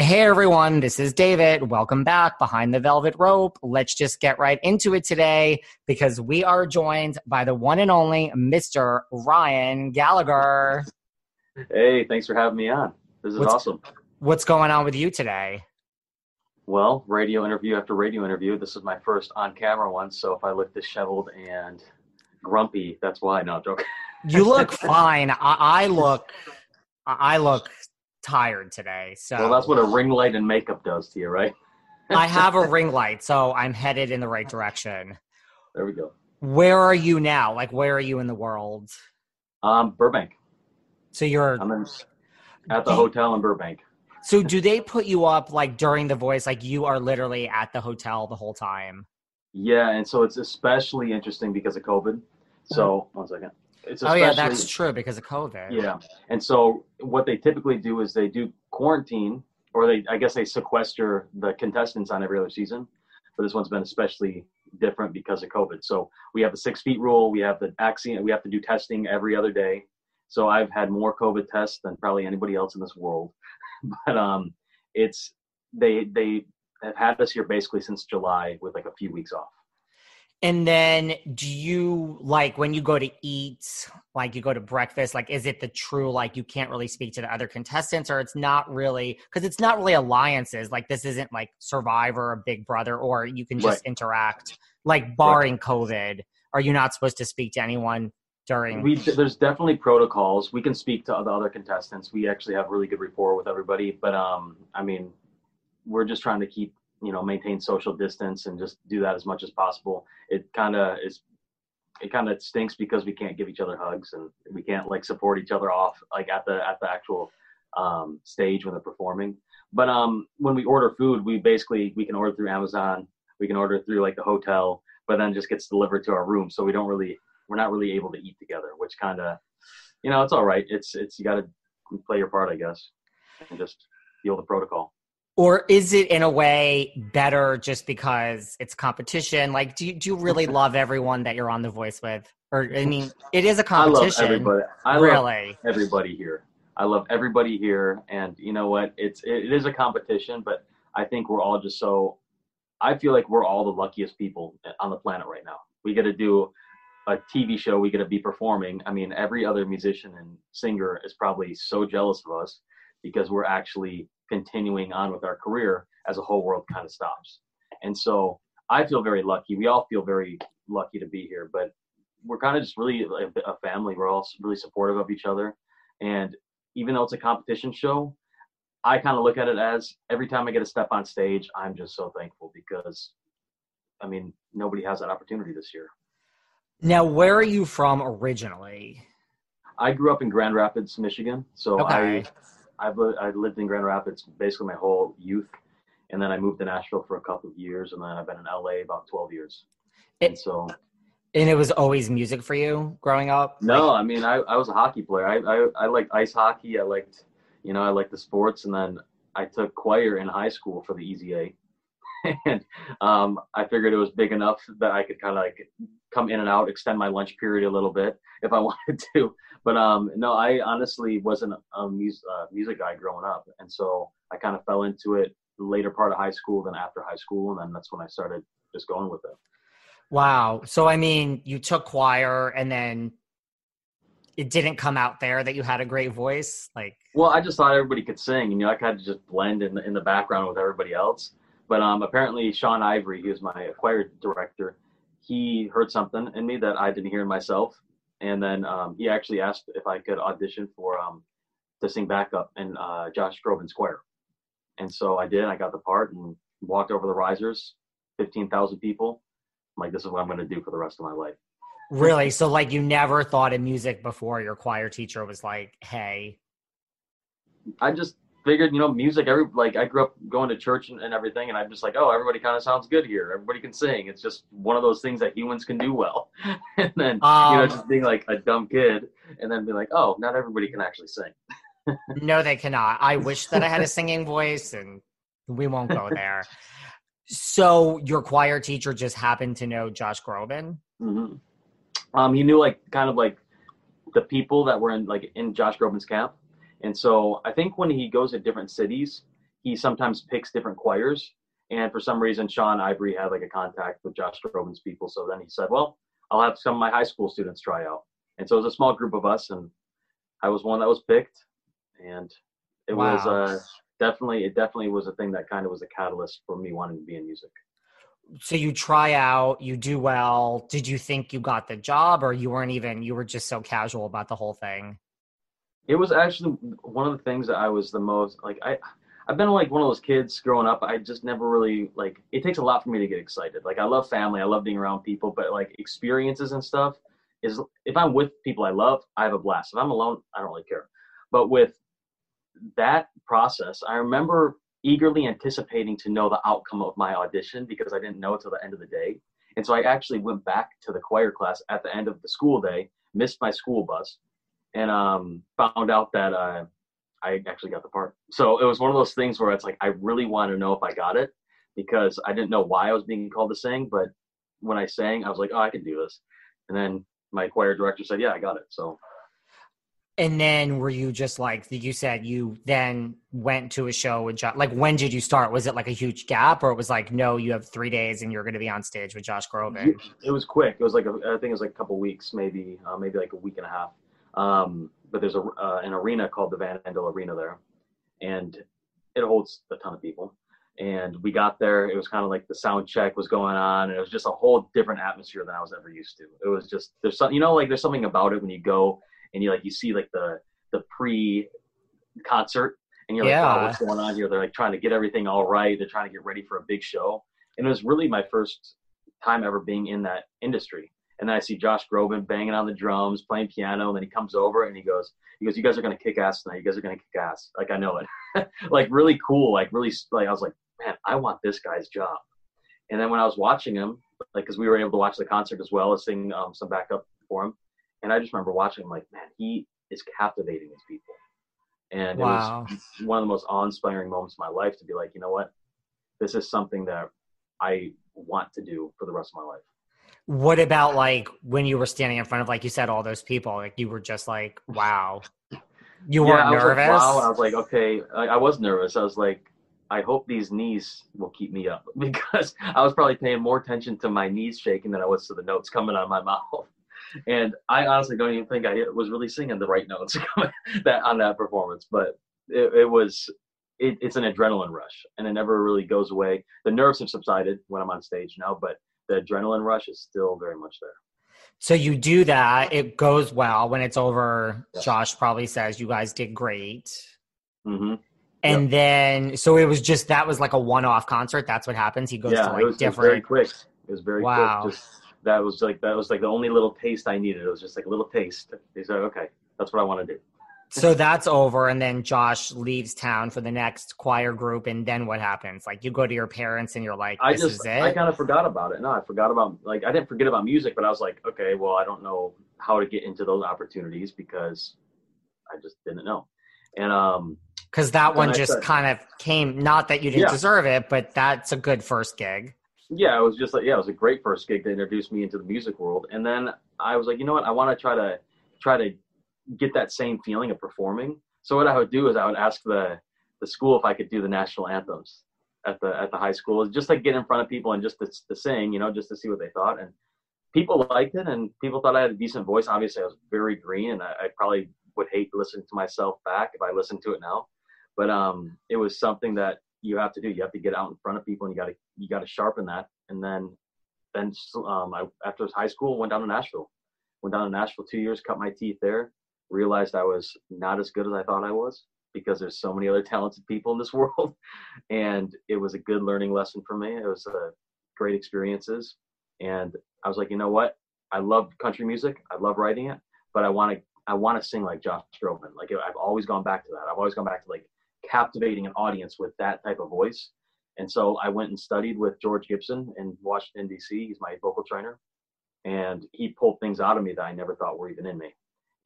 Hey everyone, this is David. Welcome back behind the velvet rope. Let's just get right into it today because we are joined by the one and only Mr. Ryan Gallagher. Hey, thanks for having me on. This is What's- awesome. What's going on with you today? Well, radio interview after radio interview. This is my first on camera one, so if I look disheveled and grumpy, that's why. No, joking. You look fine. I, I look, I look tired today. So Well, that's what a ring light and makeup does to you, right? I have a ring light, so I'm headed in the right direction. There we go. Where are you now? Like, where are you in the world? Um, Burbank. So you're I'm in, at the hotel in Burbank. So do they put you up like during the voice, like you are literally at the hotel the whole time? Yeah, and so it's especially interesting because of COVID. So one second. It's Oh yeah, that's true because of COVID. Yeah. And so what they typically do is they do quarantine or they I guess they sequester the contestants on every other season. But this one's been especially different because of COVID. So we have the six feet rule, we have the vaccine, we have to do testing every other day. So I've had more COVID tests than probably anybody else in this world. But um it's they they have had us here basically since July with like a few weeks off. And then do you like when you go to eat, like you go to breakfast, like is it the true like you can't really speak to the other contestants or it's not really because it's not really alliances, like this isn't like Survivor or Big Brother, or you can just Right. interact. Like barring COVID, are you not supposed to speak to anyone during We there's definitely protocols. We can speak to the other contestants. We actually have really good rapport with everybody. But um, I mean, we're just trying to keep you know maintain social distance and just do that as much as possible. It kind of is. It kind of stinks because we can't give each other hugs and we can't like support each other off like at the at the actual um, stage when they're performing. But um, when we order food, we basically we can order through Amazon. We can order through like the hotel, but then just gets delivered to our room. So we don't really we're not really able to eat together, which kind of, you know, it's all right. It's it's you got to play your part, I guess, and just feel the protocol. Or is it in a way better just because it's competition? Like, do you, do you really love everyone that you're on The Voice with? Or, I mean, it is a I love competition. everybody. I love really? everybody here. I love everybody here, and you know what? It's it, it is a competition, but I think we're all just so. I feel like we're all the luckiest people on the planet right now. We get to do a TV show. We get to be performing. I mean, every other musician and singer is probably so jealous of us because we're actually continuing on with our career as a whole world kind of stops. And so I feel very lucky. We all feel very lucky to be here, but we're kind of just really a family. We're all really supportive of each other, and even though it's a competition show, I kind of look at it as every time I get a step on stage, I'm just so thankful because, I mean, nobody has that opportunity this year. Now, where are you from originally? I grew up in Grand Rapids, Michigan. So Okay. I, I've I lived in Grand Rapids basically my whole youth, and then I moved to Nashville for a couple of years, and then I've been in LA about 12 years. and so And it was always music for you growing up? no, I mean I, I was a hockey player. I, I I liked ice hockey. I liked you know I liked the sports, and then I took choir in high school for the Easy A, and um, I figured it was big enough that I could kind of like come in and out, extend my lunch period a little bit if I wanted to. But um, no, I honestly wasn't a music, uh, music guy growing up, and so I kind of fell into it later part of high school than after high school, and then that's when I started just going with it. Wow. So, I mean, you took choir and then it didn't come out there that you had a great voice? Like, Well, I just thought everybody could sing, and you know, I kind of just blend in the, in the background with everybody else. But um, apparently, Sean Ivory, he was my choir director, he heard something in me that I didn't hear in myself, and then um, he actually asked if I could audition for um, to sing backup in uh, Josh Groban's choir, and so I did. I got the part and walked over the risers, fifteen thousand people. I'm like, this is what I'm going to do for the rest of my life. really? So, like, you never thought of music before your choir teacher was like, hey, I just figured, you know, music. Every like I grew up going to church and, and everything, and I'm just like, oh, everybody kind of sounds good here. Everybody can sing. It's just one of those things that humans can do well. and then you know, Um, just being like a dumb kid, and then be like, oh, not everybody can actually sing. no, they cannot. I wish that I had a singing voice, and we won't go there. So, your choir teacher just happened to know Josh Groban? hmm Um, he knew like kind of like the people that were in like in Josh Groban's camp, and so I think when he goes to different cities, he sometimes picks different choirs. And for some reason, Sean Ivory had like a contact with Josh Groban's people, so then he said, "Well, I'll have some of my high school students try out." And so it was a small group of us, and I was one that was picked, and it was uh, definitely it definitely was a thing that kind of was a catalyst for me wanting to be in music. So, you try out, you do well. Did you think you got the job, or you weren't even, you were just so casual about the whole thing? It was actually one of the things that I was the most like I I've been like one of those kids growing up. I just never really like it takes a lot for me to get excited. Like I love family, I love being around people, but like experiences and stuff is if I'm with people I love, I have a blast. If I'm alone, I don't really care. But with that process, I remember eagerly anticipating to know the outcome of my audition because I didn't know till the end of the day. And so I actually went back to the choir class at the end of the school day, missed my school bus, and um, found out that uh, I actually got the part. So it was one of those things where it's like I really want to know if I got it because I didn't know why I was being called to sing, but when I sang, I was like, oh, I can do this. And then my choir director said, yeah, I got it. So And then were you just like you said you then went to a show with Josh? Like when did you start? Was it like a huge gap, or it was like no, you have three days and you're going to be on stage with Josh Groban? it was quick. It was like a, I think it was like a couple weeks, maybe uh, maybe like a week and a half. Um, but there's a uh, an arena called the Van Andel Arena there, and it holds a ton of people. And we got there. It was kind of like the sound check was going on, and it was just a whole different atmosphere than I was ever used to. It was just there's some you know like there's something about it when you go and you like you see like the the pre concert and you're like, wow, Yeah. what's going on here? They're like trying to get everything all right. They're trying to get ready for a big show. And it was really my first time ever being in that industry. And then I see Josh Groban banging on the drums, playing piano, and then he comes over and he goes, he goes, you guys are gonna kick ass tonight. You guys are gonna kick ass. Like I know it. like really cool. Like really like I was like, man, I want this guy's job. And then when I was watching him, like because we were able to watch the concert as well as sing um, some backup for him, and I just remember watching him like, man, he is captivating these people. And Wow. it was one of the most awe-inspiring moments of my life to be like, you know what, this is something that I want to do for the rest of my life. What about like when you were standing in front of, like you said, all those people? Like you were just like, wow. You Yeah, weren't I was nervous. Like, wow. I was like, okay. I, I was nervous. I was like, I hope these knees will keep me up because I was probably paying more attention to my knees shaking than I was to the notes coming out of my mouth. And I honestly don't even think I was really singing the right notes that on that performance, but it, it was. It, it's an adrenaline rush, and it never really goes away. The nerves have subsided when I'm on stage now, but the adrenaline rush is still very much there. So you do that. It goes well. When it's over, Josh probably says you guys did great. Mm-hmm. And Yep. then, so it was just that was like a one-off concert. That's what happens. He goes yeah, to like it was, it was very different. quick. It was very Wow. quick. Just that was like that was like the only little taste I needed. It was just like a little taste. He said, "Okay, that's what I want to do." So that's over, and then Josh leaves town for the next choir group. And then what happens? Like you go to your parents and you're like, I just is it." I kind of forgot about it. No, I forgot about like I didn't forget about music, but I was like, okay, well, I don't know how to get into those opportunities because I just didn't know. And um, Because that one just kind of came. Not that you didn't Yeah. deserve it, but that's a good first gig. yeah, it was just like yeah, it was a great first gig to introduce me into the music world. And then I was like, you know what, I want to try to try to get that same feeling of performing. So what I would do is I would ask the the school if I could do the national anthems at the at the high school, just like get in front of people and just to, to sing, you know, just to see what they thought. And people liked it, and people thought I had a decent voice. Obviously, I was very green, and I, I probably would hate listening to myself back if I listened to it now. But um, it was something that you have to do. You have to get out in front of people, and you got to you got to sharpen that. And then then um, I, after high school, went down to Nashville. Went down to Nashville two years, cut my teeth there. Realized I was not as good as I thought I was because there's so many other talented people in this world, and it was a good learning lesson for me. It was uh, great experiences, and I was like, you know what? I love country music. I love writing it, but I want to I want to sing like Josh Groban. Like I've always gone back to that. I've always gone back to like captivating an audience with that type of voice. And so I went and studied with George Gibson in Washington D.C. He's my vocal trainer, and he pulled things out of me that I never thought were even in me.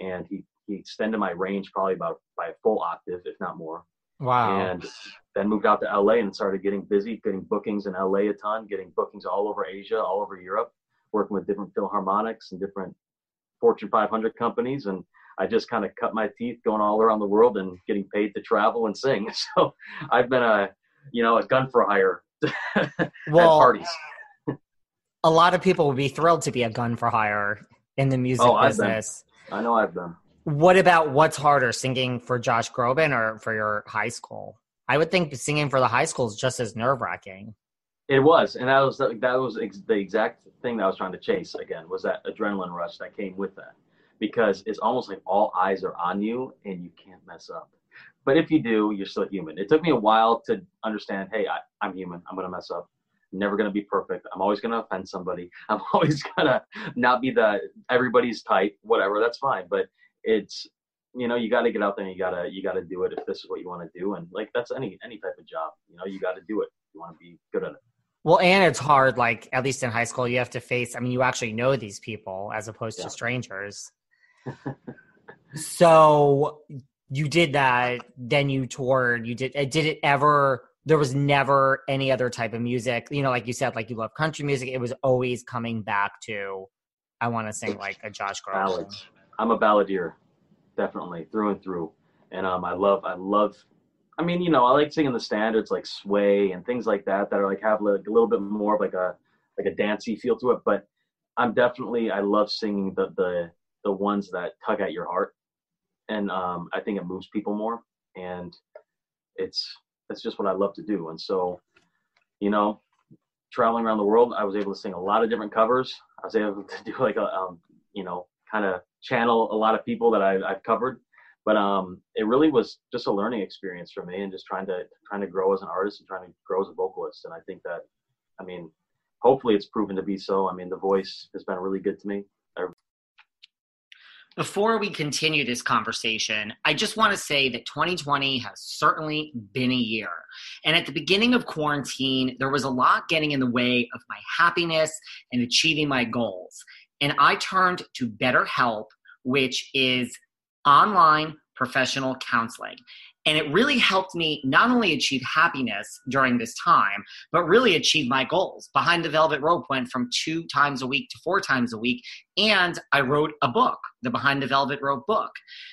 And he he extended my range probably about by a full octave, if not more. Wow. And then moved out to LA and started getting busy, getting bookings in LA a ton, getting bookings all over Asia, all over Europe, working with different philharmonics and different Fortune 500 companies. And I just kind of cut my teeth going all around the world and getting paid to travel and sing. So I've been a, you know, a gun for hire at Well, parties. a lot of people would be thrilled to be a gun for hire in the music Oh, I've been. business. I know I've been. What about what's harder, singing for Josh Groban or for your high school? I would think singing for the high school is just as nerve wracking. It was, and that was that was ex- the exact thing that I was trying to chase. Again, was that adrenaline rush that came with that, because it's almost like all eyes are on you and you can't mess up. But if you do, you're still human. It took me a while to understand. Hey, I, I'm human. I'm gonna mess up. Never gonna be perfect. I'm always gonna offend somebody. I'm always gonna not be the everybody's type. Whatever, that's fine. But it's you know you got to get out there and you gotta you gotta do it if this is what you want to do and like that's any any type of job you know you got to do it you want to be good at it Well, and it's hard, like, at least in high school, you have to face, I mean, you actually know these people as opposed Yeah. to strangers. so you did that, then you toured, you did, uh, did it ever, there was never any other type of music, you know, like you said, like you love country music, it was always coming back to, I want to sing like a Josh Groban. I'm a balladeer definitely through and through. And um i love i love i mean you know i like singing the standards like sway and things like that that are like have like a little bit more of like a like a dancey feel to it. But i'm definitely i love singing the the the ones that tug at your heart. And um i think it moves people more. And it's that's just what i love to do. And so you know traveling around the world i was able to sing a lot of different covers. I was able to do like a um you know kind of channel a lot of people that I, I've covered. But um, it really was just a learning experience for me, and just trying to trying to grow as an artist and trying to grow as a vocalist. And I think that, I mean, hopefully it's proven to be so. I mean, the voice has been really good to me. Before we continue this conversation, I just want to say that 2020 has certainly been a year. And at the beginning of quarantine, there was a lot getting in the way of my happiness and achieving my goals. And I turned to BetterHelp, which is online professional counseling. And it really helped me not only achieve happiness during this time, but really achieve my goals. Behind the Velvet Rope went from two times a week to four times a week. And I wrote a book, the Behind the Velvet Rope book.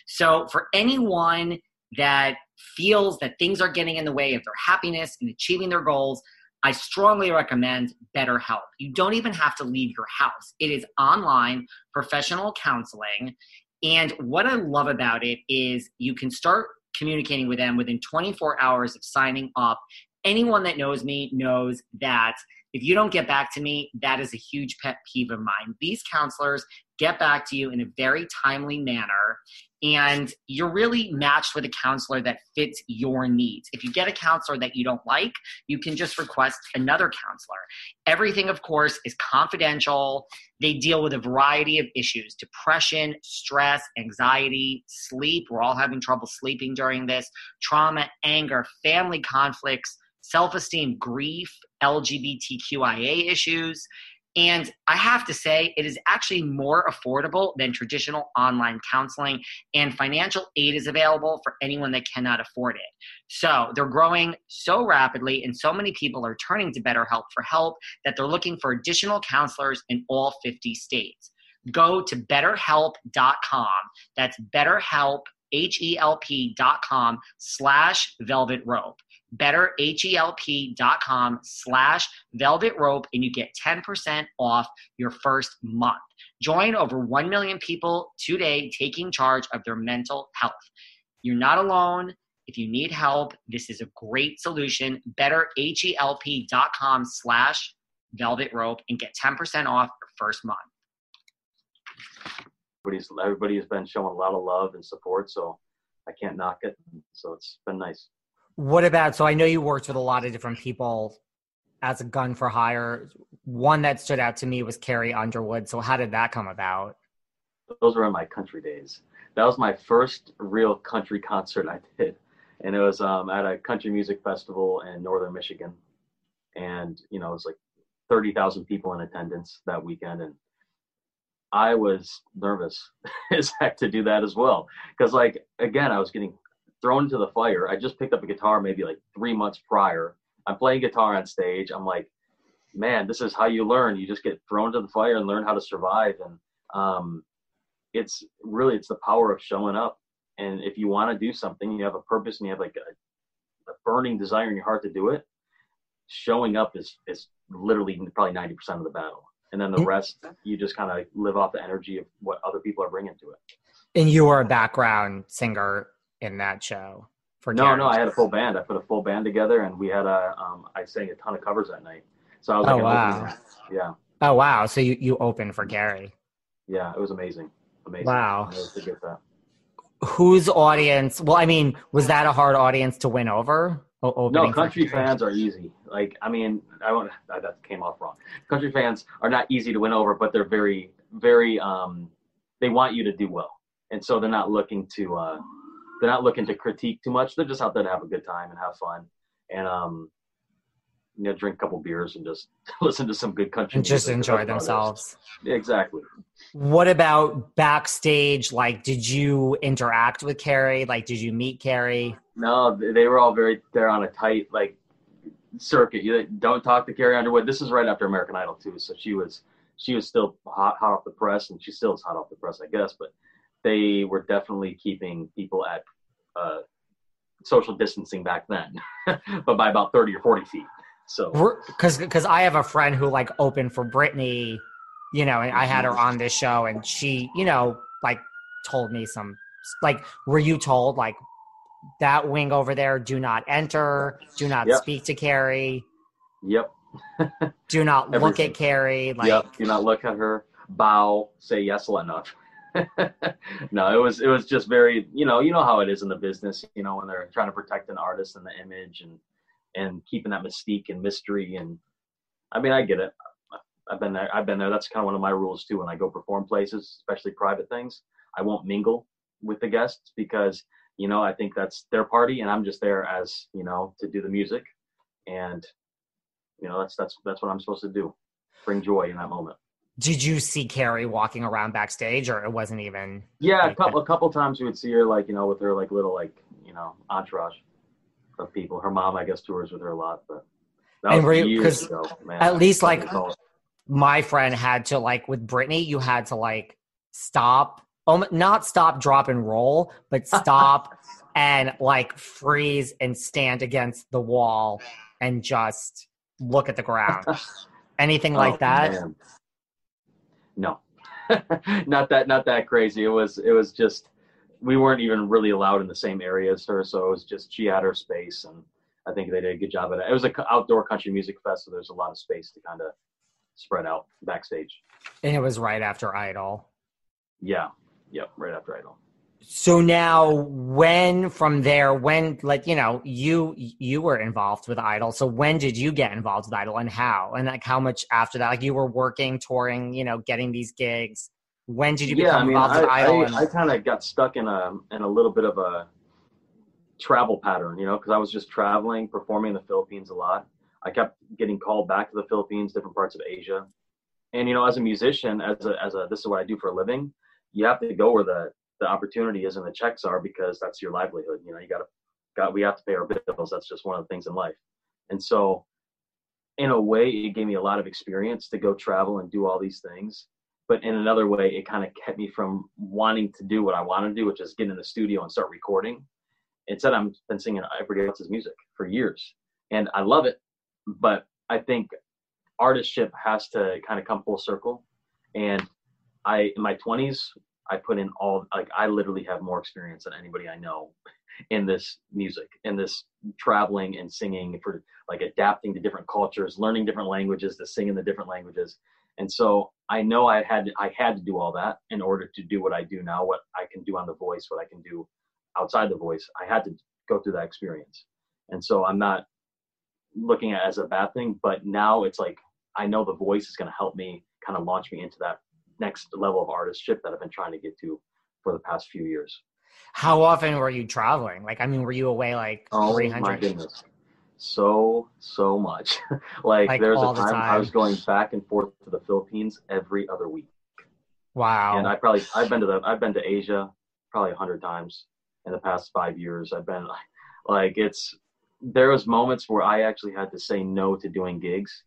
So for anyone that feels that things are getting in the way of their happiness and achieving their goals, I strongly recommend BetterHelp. You don't even have to leave your house. It is online professional counseling. And what I love about it is you can start communicating with them within 24 hours of signing up. Anyone that knows me knows that if you don't get back to me, that is a huge pet peeve of mine. These counselors get back to you in a very timely manner and you're really matched with a counselor that fits your needs. If you get a counselor that you don't like, you can just request another counselor. Everything, of course, is confidential. They deal with a variety of issues depression, stress, anxiety, sleep. We're all having trouble sleeping during this, trauma, anger, family conflicts, self esteem, grief, LGBTQIA issues. And I have to say, it is actually more affordable than traditional online counseling, and financial aid is available for anyone that cannot afford it. So they're growing so rapidly, and so many people are turning to BetterHelp for help that they're looking for additional counselors in all 50 states. Go to betterhelp.com. That's betterhelp, H-E-L-P dot com slash velvet rope betterhelp.com slash velvet rope and you get 10% off your first month. Join over 1 million people today taking charge of their mental health. You're not alone. If you need help, this is a great solution. Betterhelp.com slash velvet rope and get 10% off your first month. Everybody's, everybody has been showing a lot of love and support, so I can't knock it. So it's been nice. What about? So I know you worked with a lot of different people as a gun for hire. One that stood out to me was Carrie Underwood. So how did that come about? Those were in my country days. That was my first real country concert I did, and it was um, at a country music festival in northern Michigan, and you know it was like thirty thousand people in attendance that weekend, and I was nervous as heck to do that as well because like again I was getting thrown into the fire. I just picked up a guitar maybe like three months prior. I'm playing guitar on stage. I'm like, man, this is how you learn. You just get thrown to the fire and learn how to survive. And um, it's really it's the power of showing up. And if you want to do something, you have a purpose and you have like a, a burning desire in your heart to do it. Showing up is is literally probably ninety percent of the battle. And then the rest, you just kind of live off the energy of what other people are bringing to it. And you were a background singer in that show? For no, no, I had a full band. I put a full band together, and we had a. Um, I sang a ton of covers that night. So I was oh, like, wow. yeah. Oh wow! So you you opened for Carrie. Yeah, it was amazing. Amazing. Wow. To get that. Whose audience? Well, I mean, was that a hard audience to win over? no, country fans are easy. Like, I mean, I won't. That came off wrong. Country fans are not easy to win over, but they're very, very. um They want you to do well, and so they're not looking to. uh they're not looking to critique too much. They're just out there to have a good time and have fun, and um, you know, drink a couple beers and just listen to some good country. And just enjoy themselves. Exactly. What about backstage? Like, did you interact with Carrie? Like, did you meet Carrie? No, they were all very. They're on a tight like circuit. You don't talk to Carrie Underwood. This is right after American Idol too, so she was she was still hot hot off the press, and she still is hot off the press, I guess. But they were definitely keeping people at uh, social distancing back then, but by about 30 or 40 feet. So, because because I have a friend who like opened for Britney, you know, and I had her on this show, and she, you know, like told me some like, were you told like that wing over there, do not enter, do not yep. speak to Carrie. Yep. do not look at Carrie. Like, yep. Do not look at her. Bow. Say yes enough. no, it was it was just very you know you know how it is in the business you know when they're trying to protect an artist and the image and and keeping that mystique and mystery and I mean I get it. I've been there I've been there. That's kind of one of my rules too when I go perform places especially private things. I won't mingle with the guests because you know I think that's their party and I'm just there as you know to do the music. And you know that's that's that's what I'm supposed to do. Bring joy in that moment did you see Carrie walking around backstage, or it wasn't even? Yeah, like, a couple a couple times you would see her like you know with her like little like you know entourage of people. Her mom, I guess, tours with her a lot, but that and was years ago. Man, at least like my friend had to like with Britney, you had to like stop, um, not stop, drop, and roll, but stop and like freeze and stand against the wall and just look at the ground. Anything like oh, that? Man no, not that not that crazy. It was it was just we weren't even really allowed in the same area as her, so it was just she had her space, and I think they did a good job at it. It was an outdoor country music fest, so there's a lot of space to kind of spread out backstage. And it was right after Idol. Yeah. Yep. Right after Idol. So now, when from there, when like you know you you were involved with Idol. So when did you get involved with Idol, and how, and like how much after that? Like you were working, touring, you know, getting these gigs. When did you become I mean, involved I, with Idol? I, and- I kind of got stuck in a in a little bit of a travel pattern, you know, because I was just traveling, performing in the Philippines a lot. I kept getting called back to the Philippines, different parts of Asia, and you know, as a musician, as a as a this is what I do for a living. You have to go where the the opportunity is and the checks are because that's your livelihood. You know, you got to got we have to pay our bills. That's just one of the things in life, and so in a way, it gave me a lot of experience to go travel and do all these things but in another way, it kind of kept me from wanting to do what I want to do, which is get in the studio and start recording. Instead, I've been singing everybody else's music for years, and I love it. But I think artistship has to kind of come full circle. And I, in my 20s, I put in all like I literally have more experience than anybody I know in this music, in this traveling and singing for like adapting to different cultures, learning different languages, to sing in the different languages. And so I know I had I had to do all that in order to do what I do now, what I can do on the voice, what I can do outside the voice. I had to go through that experience. And so I'm not looking at it as a bad thing, but now it's like I know the voice is going to help me kind of launch me into that next level of artistship that I've been trying to get to for the past few years. How often were you traveling? Like, I mean, were you away like Oh 300? my goodness. So, so much. like, Like, there's a the time, I was going back and forth to the Philippines every other week. Wow. And I probably I've been to the I've been to Asia probably a hundred times in the past five years. I've been like it's there was moments where I actually had to say no to doing gigs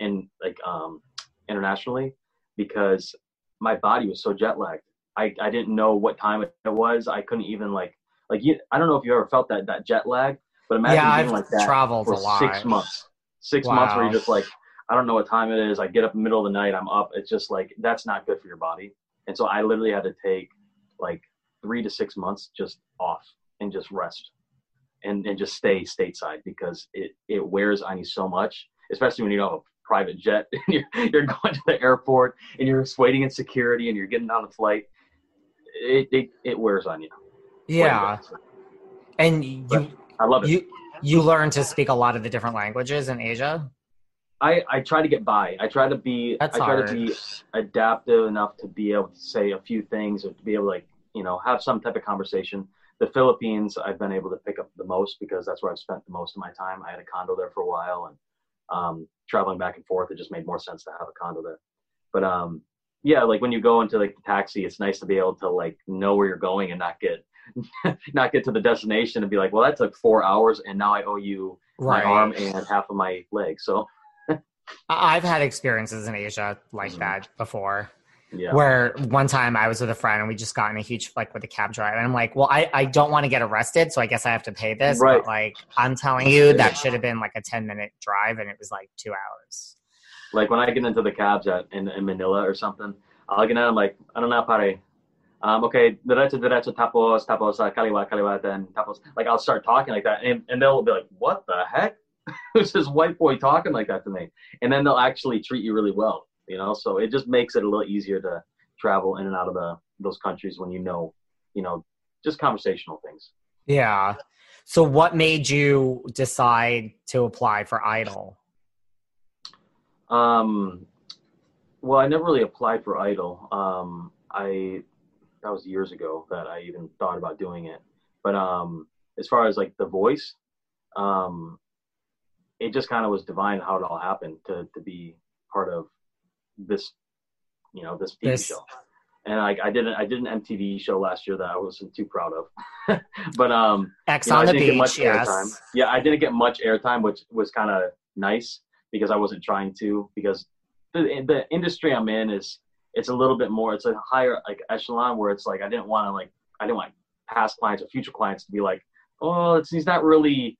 and like um internationally because my body was so jet lagged. I, I didn't know what time it was. I couldn't even like like you I don't know if you ever felt that that jet lag, but imagine Yeah, being I've like that traveled for a lot. six months. Six months where you're just like I don't know what time it is. I get up in the middle of the night. I'm up. It's just like that's not good for your body. And so I literally had to take like three to six months just off and just rest and, and just stay stateside because it, it wears on you so much, especially when you don't have a private jet and you're, you're going to the airport and you're just waiting in security and you're getting on the flight. It, it, it wears on you. yeah. And you, I love it. you, you learned to speak a lot of the different languages in Asia. I, I try to get by. I try to be That's I try hard. to be adaptive enough to be able to say a few things or to be able to like, you know, have some type of conversation. The Philippines I've been able to pick up the most because that's where I've spent the most of my time. I had a condo there for a while and um, traveling back and forth, it just made more sense to have a condo there. But um, yeah, like when you go into like the taxi, it's nice to be able to like know where you're going and not get not get to the destination and be like, well, that took four hours and now I owe you my arm and half of my leg. So I've had experiences in Asia like that before. Yeah. Where one time I was with a friend and we just got in a huge like with a cab driver and I'm like, well, I, I don't want to get arrested, so I guess I have to pay this. Right. But like, I'm telling you, that should have been like a 10 minute drive and it was like two hours. like when I get into the cabs at in, in Manila or something, I'll get in. I'm like, I don't know, pare. Um, okay, derecho, derecho, tapos, tapos, uh, kaliwa, kaliwa, then tapos. Like I'll start talking like that, and, and they'll be like, "What the heck? Who's this white boy talking like that to me?" And then they'll actually treat you really well, you know. So it just makes it a little easier to travel in and out of the those countries when you know, you know, just conversational things. Yeah. So what made you decide to apply for Idol? Um, well, I never really applied for Idol. Um, I that was years ago that I even thought about doing it. But um, as far as like the voice, um, it just kind of was divine how it all happened to to be part of this, you know, this TV This- show. And like I did, an, I did an MTV show last year that I wasn't too proud of, but um, X you know, on I the didn't get beach, much yes. airtime. Yeah, I didn't get much airtime, which was kind of nice because I wasn't trying to. Because the the industry I'm in is it's a little bit more. It's a higher like echelon where it's like I didn't want to like I didn't want past clients or future clients to be like, oh, it's he's not really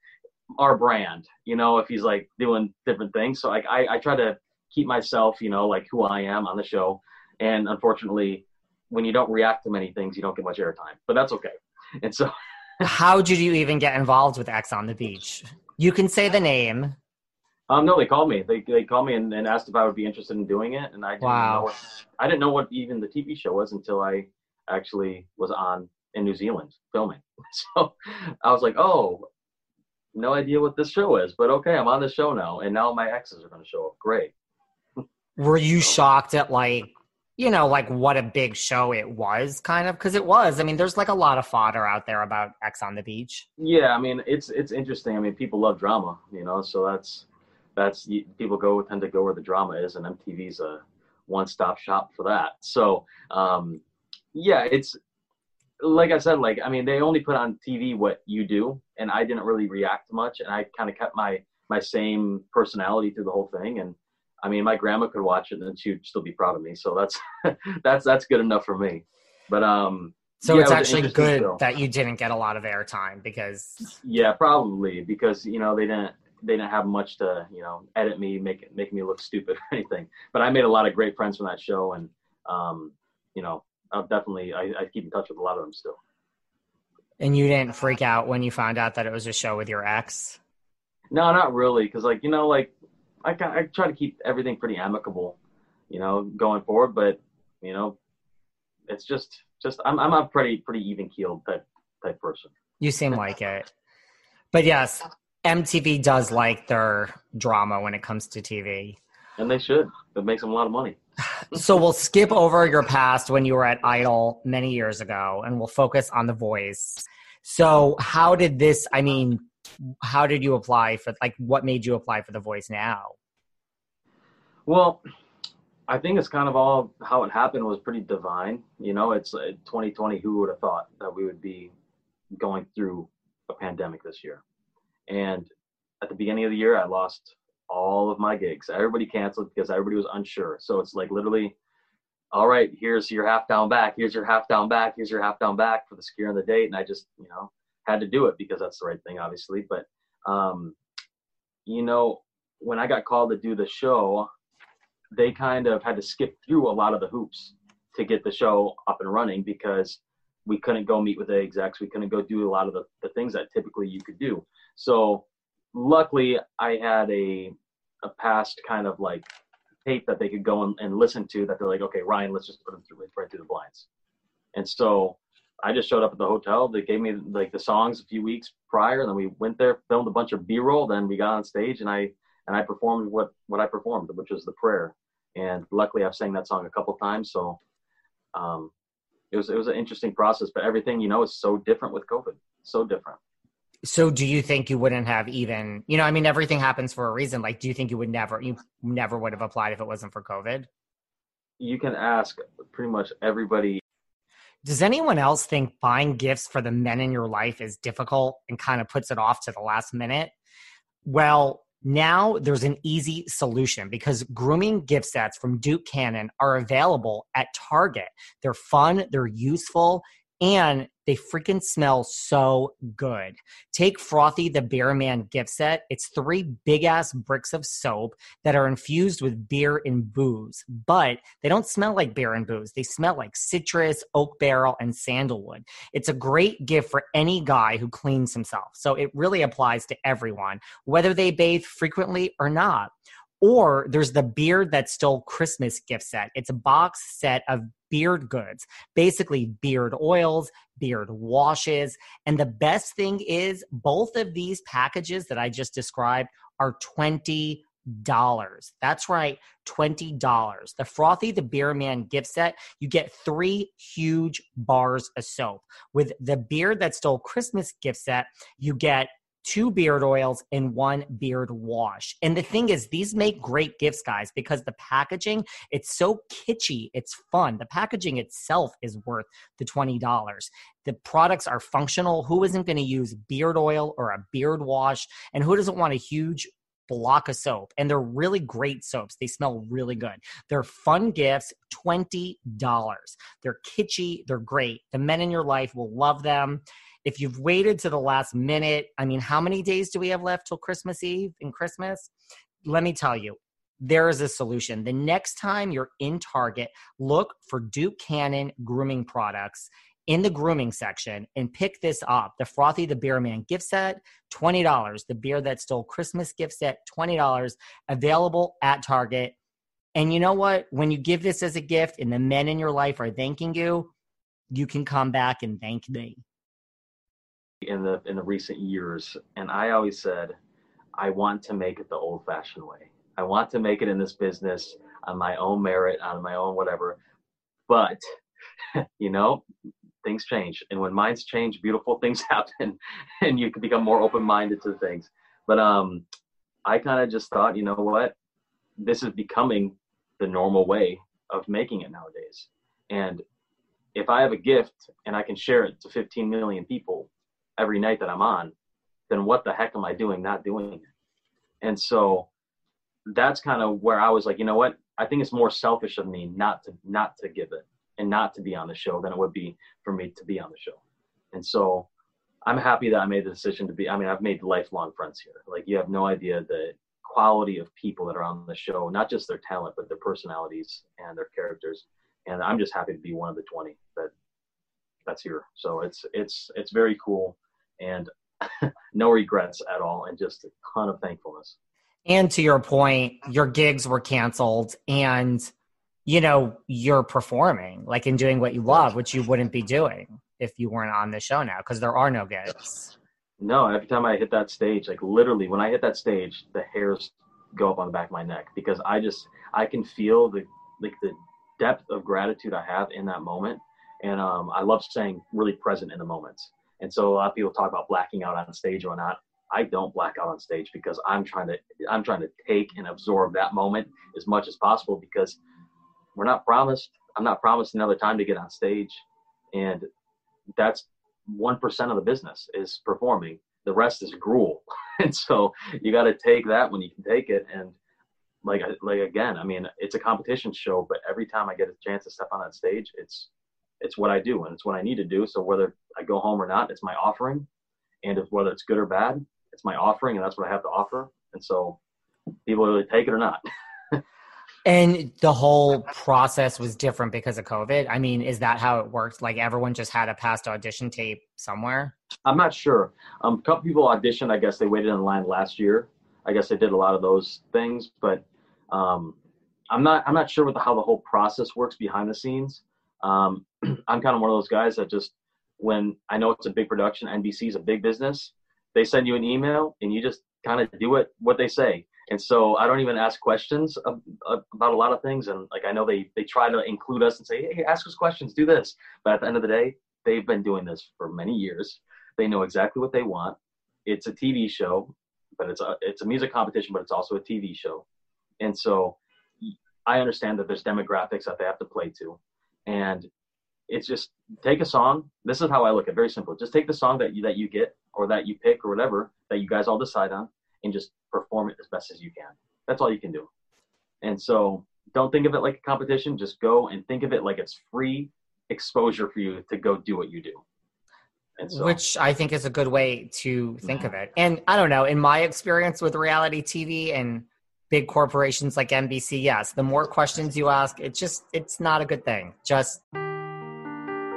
our brand, you know, if he's like doing different things. So like I I try to keep myself, you know, like who I am on the show, and unfortunately. When you don't react to many things, you don't get much airtime, but that's okay. And so How did you even get involved with Ex on the beach? You can say the name. Um, no, they called me. They they called me and, and asked if I would be interested in doing it, and I didn't Wow. know what, I didn't know what even the TV show was until I actually was on in New Zealand filming. So I was like, oh, no idea what this show is, but okay, I'm on the show now, and now my exes are going to show up. Great. Were you shocked at like, you know, like what a big show it was, kind of? Because it was. I mean, there's like a lot of fodder out there about Ex on the Beach. Yeah, I mean, it's it's interesting. I mean, people love drama, you know, so that's that's people go tend to go where the drama is, and MTV's a one-stop shop for that. So, um, yeah, it's like I said, like I mean, they only put on TV what you do, and I didn't really react much, and I kind of kept my my same personality through the whole thing, and I mean, my grandma could watch it and she'd still be proud of me. So that's that's that's good enough for me. But um, So yeah, it's it actually good show. that you didn't get a lot of airtime because Yeah, probably because you know they didn't they didn't have much to you know edit me, make it make me look stupid or anything. But I made a lot of great friends from that show, and um, you know I'll definitely I, I keep in touch with a lot of them still. and you didn't freak out when you found out that it was a show with your ex. No, not really, because like you know like I I try to keep everything pretty amicable, you know, going forward. But you know, it's just just I'm I'm a pretty pretty even keeled type type person. You seem like it. But yes, MTV does like their drama when it comes to TV. And they should. It makes them a lot of money. so we'll skip over your past when you were at Idol many years ago and we'll focus on The Voice. So how did this I mean how did you apply for like what made you apply for The Voice now? Well, I think it's kind of all how it happened was pretty divine. You know, it's uh, 2020. Who would have thought that we would be going through a pandemic this year? And at the beginning of the year, I lost all of my gigs. Everybody canceled because everybody was unsure. So it's like literally, all right, here's your half down back. Here's your half down back. Here's your half down back for the secure and the date. And I just, you know, had to do it because that's the right thing, obviously. But, um, you know, when I got called to do the show, they kind of had to skip through a lot of the hoops to get the show up and running because we couldn't go meet with the execs. We couldn't go do a lot of the, the things that typically you could do. So luckily I had a, a past kind of like tape that they could go and, and listen to that they're like, okay, Ryan, let's just put him through right through the blinds. And so I just showed up at the hotel. They gave me like the songs a few weeks prior, and then we went there, filmed a bunch of B-roll. Then we got on stage, and I and I performed what what I performed, which was the prayer. And luckily, I've sang that song a couple times, so um, it was it was an interesting process. But everything you know is so different with COVID, so different. So do you think you wouldn't have even, you know, I mean everything happens for a reason. Like do you think you would never you never would have applied if it wasn't for COVID? You can ask pretty much everybody. Does anyone else think buying gifts for the men in your life is difficult and kind of puts it off to the last minute? Well, now there's an easy solution because grooming gift sets from Duke Cannon are available at Target. They're fun, they're useful, and they freaking smell so good. Take Frothy the Beer Man gift set. It's three big ass bricks of soap that are infused with beer and booze, but they don't smell like beer and booze. They smell like citrus, oak barrel, and sandalwood. It's a great gift for any guy who cleans himself. So it really applies to everyone, whether they bathe frequently or not. Or there's the Beard That Stole Christmas gift set. It's a box set of beard goods, basically beard oils, beard washes. And the best thing is, both of these packages that I just described are 20 dollars. That's right, twenty dollars. The Frothy the Beer Man gift set, you get three huge bars of soap. With the Beard That Stole Christmas gift set, you get two beard oils and one beard wash. And the thing is, these make great gifts, guys, because the packaging, it's so kitschy, it's fun. The packaging itself is worth the $20. The products are functional. Who isn't going to use beard oil or a beard wash? And who doesn't want a huge block of soap and they're really great soaps they smell really good they're fun gifts $20 they're kitschy they're great the men in your life will love them if you've waited to the last minute i mean how many days do we have left till christmas eve and christmas let me tell you there is a solution the next time you're in target look for duke cannon grooming products in the grooming section and pick this up. The Frothy the Beer Man gift set, $20. The Beer That Stole Christmas gift set, $20. Available at Target. And you know what? When you give this as a gift and the men in your life are thanking you, you can come back and thank me. In the in the recent years, and I always said, I want to make it the old-fashioned way. I want to make it in this business on my own merit, on my own whatever. But you know, things change, and when minds change, beautiful things happen, and you can become more open-minded to things. But um, I kind of just thought, you know what, this is becoming the normal way of making it nowadays. And if I have a gift and I can share it to 15 million people every night that I'm on, then what the heck am I doing not doing it? And so that's kind of where I was like, you know what? I think it's more selfish of me not to not to give it and not to be on the show than it would be for me to be on the show. And so I'm happy that I made the decision to be. I mean, I've made lifelong friends here. Like you have no idea the quality of people that are on the show, not just their talent, but their personalities and their characters. And I'm just happy to be one of the 20 that that's here. So it's it's it's very cool and no regrets at all and just a ton of thankfulness. And to your point, your gigs were canceled and you know, you're performing like in doing what you love, which you wouldn't be doing if you weren't on the show now because there are no gigs. No, every time I hit that stage, like literally when I hit that stage, the hairs go up on the back of my neck because I just I can feel the like the depth of gratitude I have in that moment. And um, I love staying really present in the moments. And so a lot of people talk about blacking out on stage or not. I don't black out on stage because I'm trying to I'm trying to take and absorb that moment as much as possible because we're not promised. I'm not promised another time to get on stage, and that's one percent of the business is performing. The rest is gruel, and so you got to take that when you can take it. And like like again, I mean, it's a competition show, but every time I get a chance to step on that stage, it's it's what I do and it's what I need to do. So whether I go home or not, it's my offering, and if whether it's good or bad, it's my offering, and that's what I have to offer. And so people really take it or not. And the whole process was different because of COVID. I mean, is that how it worked? Like everyone just had a past audition tape somewhere? I'm not sure. Um, a couple people auditioned. I guess they waited in line last year. I guess they did a lot of those things, but um, I'm not. I'm not sure what the, how the whole process works behind the scenes. Um, I'm kind of one of those guys that just when I know it's a big production, NBC is a big business. They send you an email and you just kind of do it what they say and so I don't even ask questions about a lot of things. And like I know they they try to include us and say, hey, ask us questions, do this. But at the end of the day, they've been doing this for many years. They know exactly what they want. It's a TV show, but it's a it's a music competition, but it's also a TV show. And so I understand that there's demographics that they have to play to, and it's just take a song. This is how I look at it. Very simple. Just take the song that you that you get or that you pick or whatever that you guys all decide on, and just perform it as best as you can. That's all you can do. And so don't think of it like a competition. Just go and think of it like it's free exposure for you to go do what you do. So, Which I think is a good way to think mm-hmm. of it. And I don't know, in my experience with reality TV and big corporations like NBC, yes, the more questions you ask, it just it's not a good thing. Just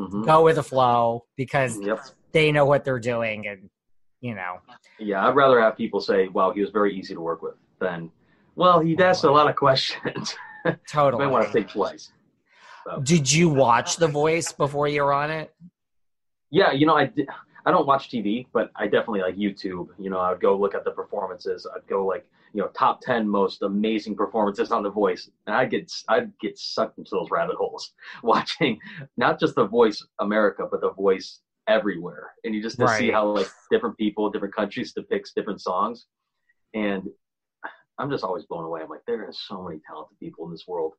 Mm-hmm. Go with the flow because yep. they know what they're doing, and you know. Yeah, I'd rather have people say, "Wow, he was very easy to work with," than, "Well, he asked a lot of questions." Totally. I want to think twice. So. Did you watch The Voice before you were on it? Yeah, you know, I did. I don't watch TV, but I definitely like YouTube. You know, I would go look at the performances. I'd go like, you know, top ten most amazing performances on The Voice, and I'd get I'd get sucked into those rabbit holes watching not just The Voice America, but The Voice everywhere, and you just to right. see how like different people, different countries depicts different songs, and I'm just always blown away. I'm like, there are so many talented people in this world,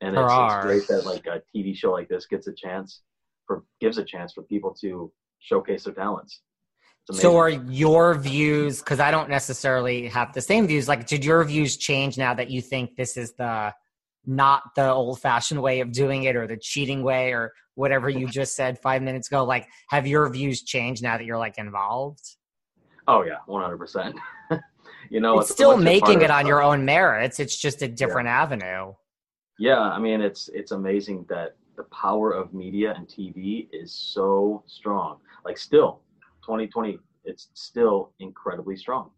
and it's, it's great that like a TV show like this gets a chance for gives a chance for people to showcase their talents. So are your views because I don't necessarily have the same views. Like, did your views change now that you think this is the not the old fashioned way of doing it or the cheating way or whatever you just said five minutes ago? Like, have your views changed now that you're like involved? Oh yeah, one hundred percent. You know, it's, it's still making it on your own merits. It's just a different yeah. avenue. Yeah, I mean, it's it's amazing that the power of media and TV is so strong. Like still, 2020, it's still incredibly strong.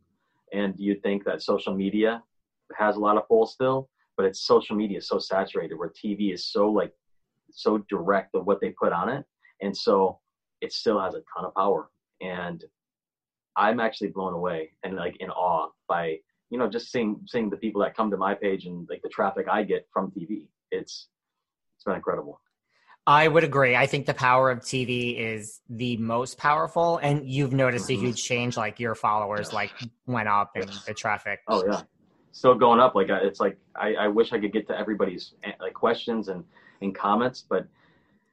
And you think that social media has a lot of pull still, but it's social media so saturated where TV is so like so direct of what they put on it, and so it still has a ton of power. And I'm actually blown away and like in awe by you know just seeing seeing the people that come to my page and like the traffic I get from TV. It's it's been incredible. I would agree. I think the power of TV is the most powerful, and you've noticed mm-hmm. a huge change. Like your followers, like went up, and the traffic. Oh yeah, still going up. Like it's like I, I wish I could get to everybody's eh, like questions and and comments, but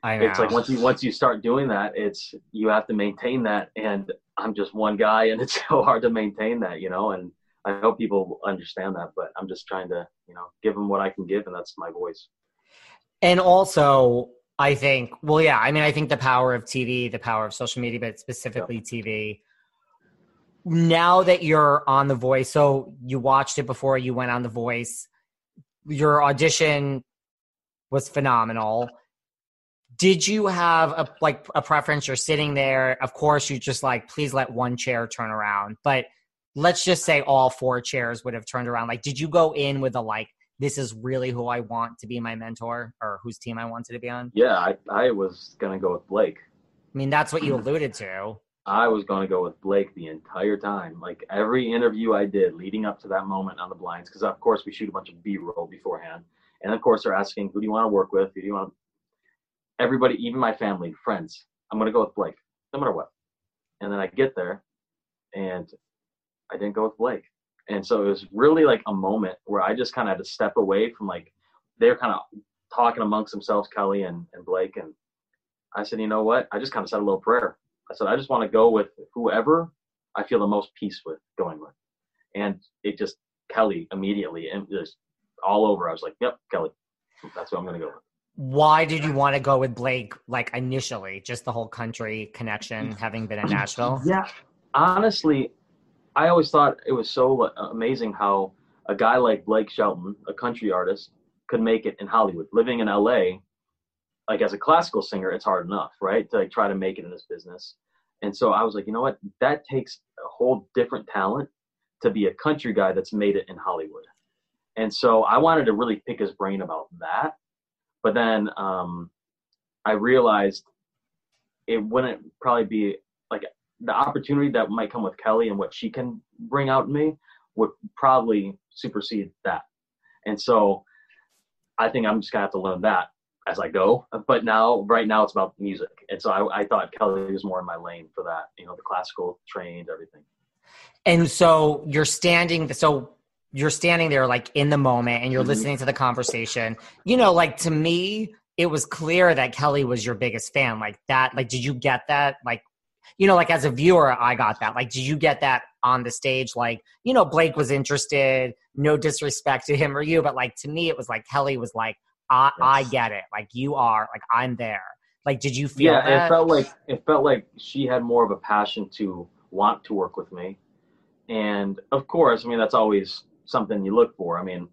it's like once you once you start doing that, it's you have to maintain that, and I'm just one guy, and it's so hard to maintain that, you know. And I hope people understand that, but I'm just trying to, you know, give them what I can give, and that's my voice. And also, I think, well, yeah, I mean, I think the power of TV, the power of social media, but specifically TV. Now that you're on The Voice, so you watched it before you went on The Voice, your audition was phenomenal. Did you have a like a preference? You're sitting there. Of course you just like please let one chair turn around but let's just say all four chairs would have turned around. Like did you go in with a like this is really who i want to be my mentor or whose team i wanted to be on yeah i, I was gonna go with blake i mean that's what you alluded to I was going to go with Blake the entire time. Like every interview I did leading up to that moment on the blinds, because of course we shoot a bunch of B roll beforehand. And of course they're asking, who do you want to work with? Who do you want to... Everybody, even my family, friends, I'm going to go with Blake, no matter what. And then I get there and I didn't go with Blake. And so it was really like a moment where I just kind of had to step away from like, they're kind of talking amongst themselves, Kelly and, and Blake. And I said, you know what? I just kind of said a little prayer I said, I just want to go with whoever I feel the most peace with going with. And it just, Kelly immediately, and just all over. I was like, yep, Kelly. That's what I'm going to go with. Why did you want to go with Blake, like initially? Just the whole country connection, mm. having been in Nashville? Yeah. Honestly, I always thought it was so amazing how a guy like Blake Shelton, a country artist, could make it in Hollywood. Living in LA, like as a classical singer, it's hard enough, right? To like try to make it in this business. And so I was like, you know what? That takes a whole different talent to be a country guy that's made it in Hollywood. And so I wanted to really pick his brain about that. But then um, I realized it wouldn't probably be like the opportunity that might come with Kelly and what she can bring out in me would probably supersede that. And so I think I'm just gonna have to learn that as I go. But now, right now, it's about music, and so I, I thought Kelly was more in my lane for that. You know, the classical trained, everything. And so you're standing. So you're standing there, like in the moment, and you're mm-hmm. listening to the conversation. You know, like to me, it was clear that Kelly was your biggest fan. Like that. Like, did you get that? Like, you know, like as a viewer, I got that. Like, did you get that on the stage? Like, you know, Blake was interested. No disrespect to him or you, but like to me, it was like Kelly was like I, yes. I get it. Like you are, like I'm there. Like, did you feel? Yeah, that? it felt like it felt like she had more of a passion to want to work with me, and of course, I mean that's always something you look for. I mean,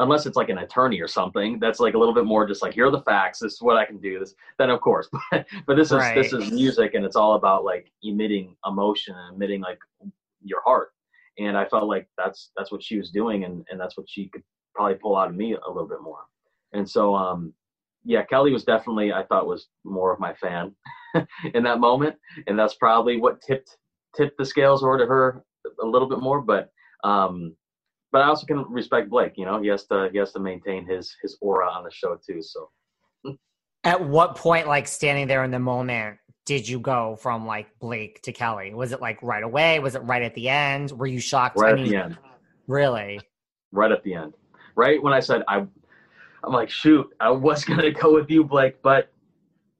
unless it's like an attorney or something, that's like a little bit more just like here are the facts. This is what I can do. This then of course, but, but this is right. this is music, and it's all about like emitting emotion and emitting like your heart. And I felt like that's that's what she was doing, and and that's what she could probably pull out of me a little bit more. And so, um, yeah, Kelly was definitely I thought was more of my fan in that moment, and that's probably what tipped tipped the scales over to her a little bit more. But um, but I also can respect Blake. You know, he has to he has to maintain his his aura on the show too. So. At what point, like standing there in the moment, did you go from like Blake to Kelly? Was it like right away? Was it right at the end? Were you shocked? Right I mean, at the end. Really? Right at the end right when I said I, I'm like, shoot, I was gonna go with you, Blake, but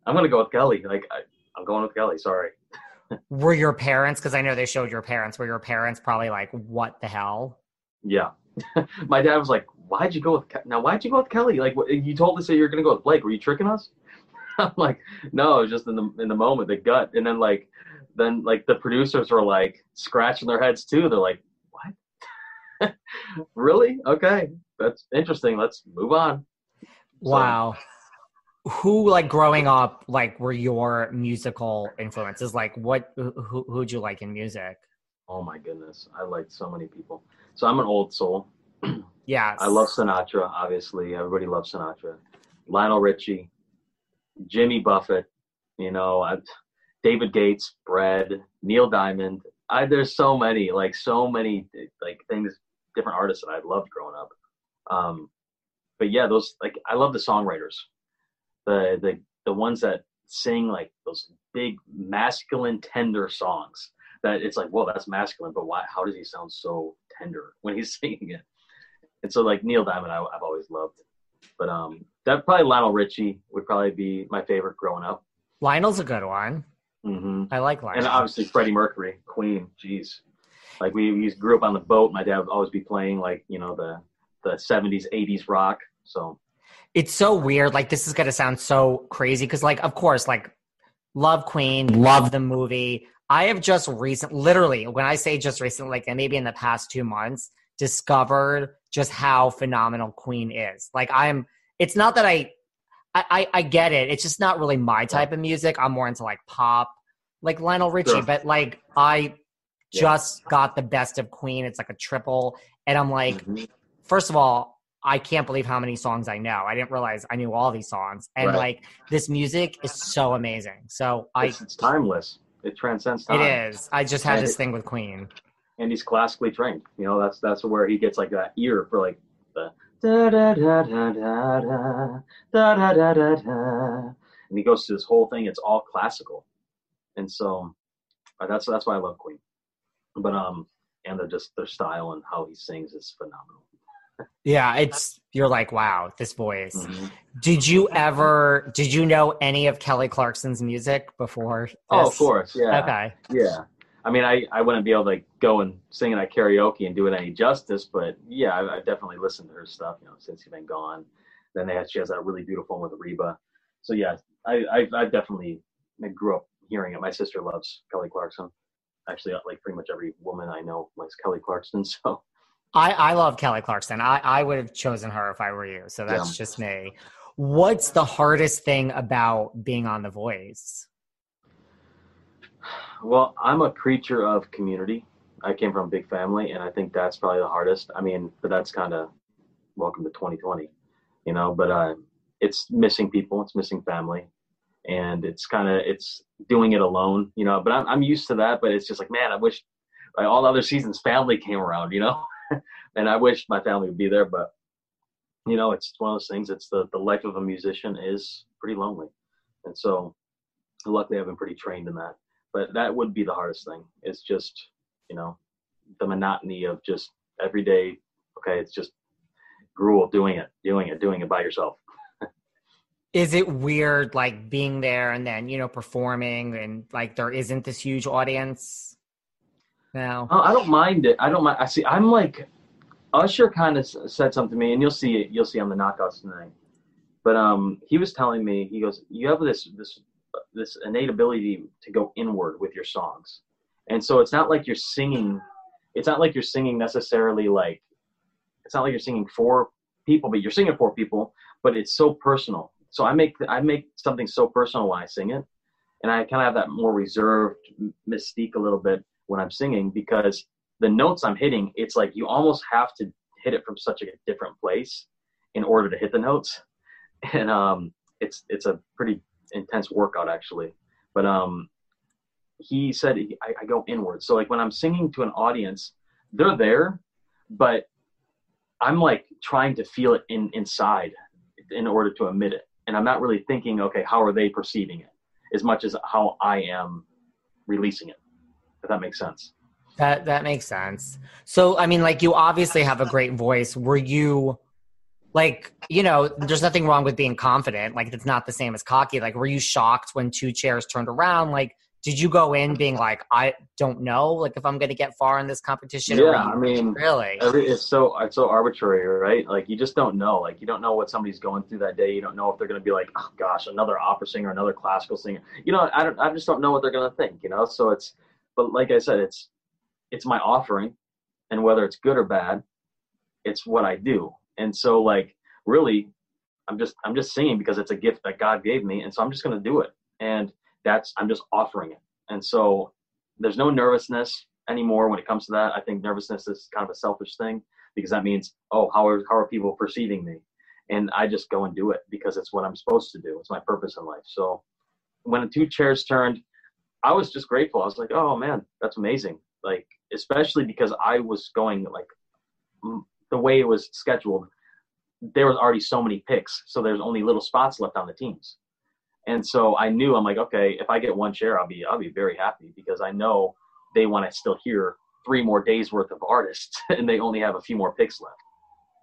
I'm gonna go with Kelly. Like, I, I'm going with Kelly. Sorry. were your parents? Because I know they showed your parents. Were your parents probably like, what the hell? Yeah. My dad was like, "Why'd you go with Ke- now? Why'd you go with Kelly? Like, you told us that you're gonna go with Blake. Were you tricking us?" I'm like, "No, it was just in the in the moment, the gut." And then like, then like the producers were like scratching their heads too. They're like, "What? really? Okay." that's interesting. Let's move on. Wow. So, who like growing up like were your musical influences? Like what who who'd you like in music? Oh my goodness. I liked so many people. So I'm an old soul. yeah. I love Sinatra, obviously. Everybody loves Sinatra. Lionel Richie, Jimmy Buffett, you know, I, David Gates, Bread, Neil Diamond. I, there's so many, like so many, like things, different artists that I loved growing up. Um, but yeah, those like I love the songwriters, the the the ones that sing like those big masculine tender songs that it's like, whoa, that's masculine, but why? How does he sound so tender when he's singing it? And so like Neil Diamond, I, have always loved, but um, that probably Lionel Richie would probably be my favorite growing up. Lionel's a good one. Mm-hmm. I like Lionel, and obviously Freddie Mercury, Queen. Jeez, like we, we grew up on the boat. My dad would always be playing like you know the the 70s 80s rock so it's so weird like this is going to sound so crazy because like of course like love queen love the movie i have just recent literally when i say just recently like maybe in the past two months discovered just how phenomenal queen is like i'm it's not that i i i get it it's just not really my type of music i'm more into like pop like lionel richie sure. but like i just yeah. got the best of queen it's like a triple and i'm like mm-hmm first of all, I can't believe how many songs I know. I didn't realize I knew all these songs, and Right. like this music is so amazing. So I, It's, it's timeless. It transcends time. it is. I just had And this it- thing with Queen. and he's classically trained. You know, that's that's where he gets like that ear for like the da da da da da da da da da da da, and he goes through this whole thing. It's all classical, and so uh, that's that's why I love Queen. But um, and they're just their style and how he sings is phenomenal. Yeah, it's you're like, wow, this voice. Mm-hmm. Did you ever? Did you know any of Kelly Clarkson's music before? Oh, of course, yeah. Okay. Yeah. I mean, I, I wouldn't be able to go and sing it at karaoke and do it any justice, but yeah, I, I definitely listened to her stuff, you know, since you've been gone. Then they had, she has that really beautiful one with Reba. So yeah, I, I, I definitely I grew up hearing it. My sister loves Kelly Clarkson. Actually, like pretty much every woman I know likes Kelly Clarkson. So I, I love Kelly Clarkson. I, I would have chosen her if I were you. So that's Yeah. just me. What's the hardest thing about being on The Voice? Well, I'm a creature of community. I came from a big family, and I think that's probably the hardest. I mean, but that's kind of welcome to 2020, you know. But uh, it's missing people, it's missing family, and it's kind of it's doing it alone, you know. But I'm I'm used to that. But it's just like, man, I wish like all the other seasons family came around, you know. and I wish my family would be there, but you know, it's one of those things. It's the the life of a musician is pretty lonely, and so luckily I've been pretty trained in that. But that would be the hardest thing it's just you know the monotony of just every day okay it's just gruel doing it doing it doing it by yourself. Is it weird, like being there and then, you know, performing and like there isn't this huge audience oh, i don't mind it. I don't mind i see i'm like usher kind of said something to me and you'll see it you'll see on the knockouts tonight. But um he was telling me he goes you have this this this innate ability to go inward with your songs. And so it's not like you're singing it's not like you're singing necessarily like it's not like you're singing for people but you're singing for people but it's so personal. So i make i make something so personal when i sing it and i kind of have that more reserved mystique a little bit when i'm singing because the notes i'm hitting it's like you almost have to hit it from such a different place in order to hit the notes. And um it's it's a pretty intense workout actually. But um he said I, I go inward so like when i'm singing to an audience they're there but i'm like trying to feel it in inside in order to emit it. And i'm not really thinking okay how are they perceiving it as much as how i am releasing it if that makes sense That that makes sense. So I mean, like you obviously have a great voice. Were you like, you know, there's nothing wrong with being confident. Like it's not the same as cocky. Like, were you shocked when two chairs turned around? Like, did you go in being like, I don't know, like if I'm gonna get far in this competition? yeah i mean really? every, it's so it's so arbitrary right like you just don't know like you don't know what somebody's going through that day you don't know if they're going to be like oh gosh another opera singer another classical singer you know i don't i just don't know what they're going to think you know so it's but like i said it's it's my offering and whether it's good or bad it's what i do. And so like really i'm just i'm just singing because it's a gift that god gave me and so i'm just going to do it. And that's i'm just offering it. And so there's no nervousness anymore when it comes to that. I think nervousness is kind of a selfish thing because that means oh how are, how are people perceiving me? And i just go and do it because it's what i'm supposed to do. It's my purpose in life. So when the two chairs turned i was just grateful. I was like oh man that's amazing. Like especially because i was going like the way it was scheduled there was already so many picks so there's only little spots left on the teams. And so i knew i'm like okay if i get one chair i'll be i'll be very happy because i know they want to still hear three more days worth of artists and they only have a few more picks left.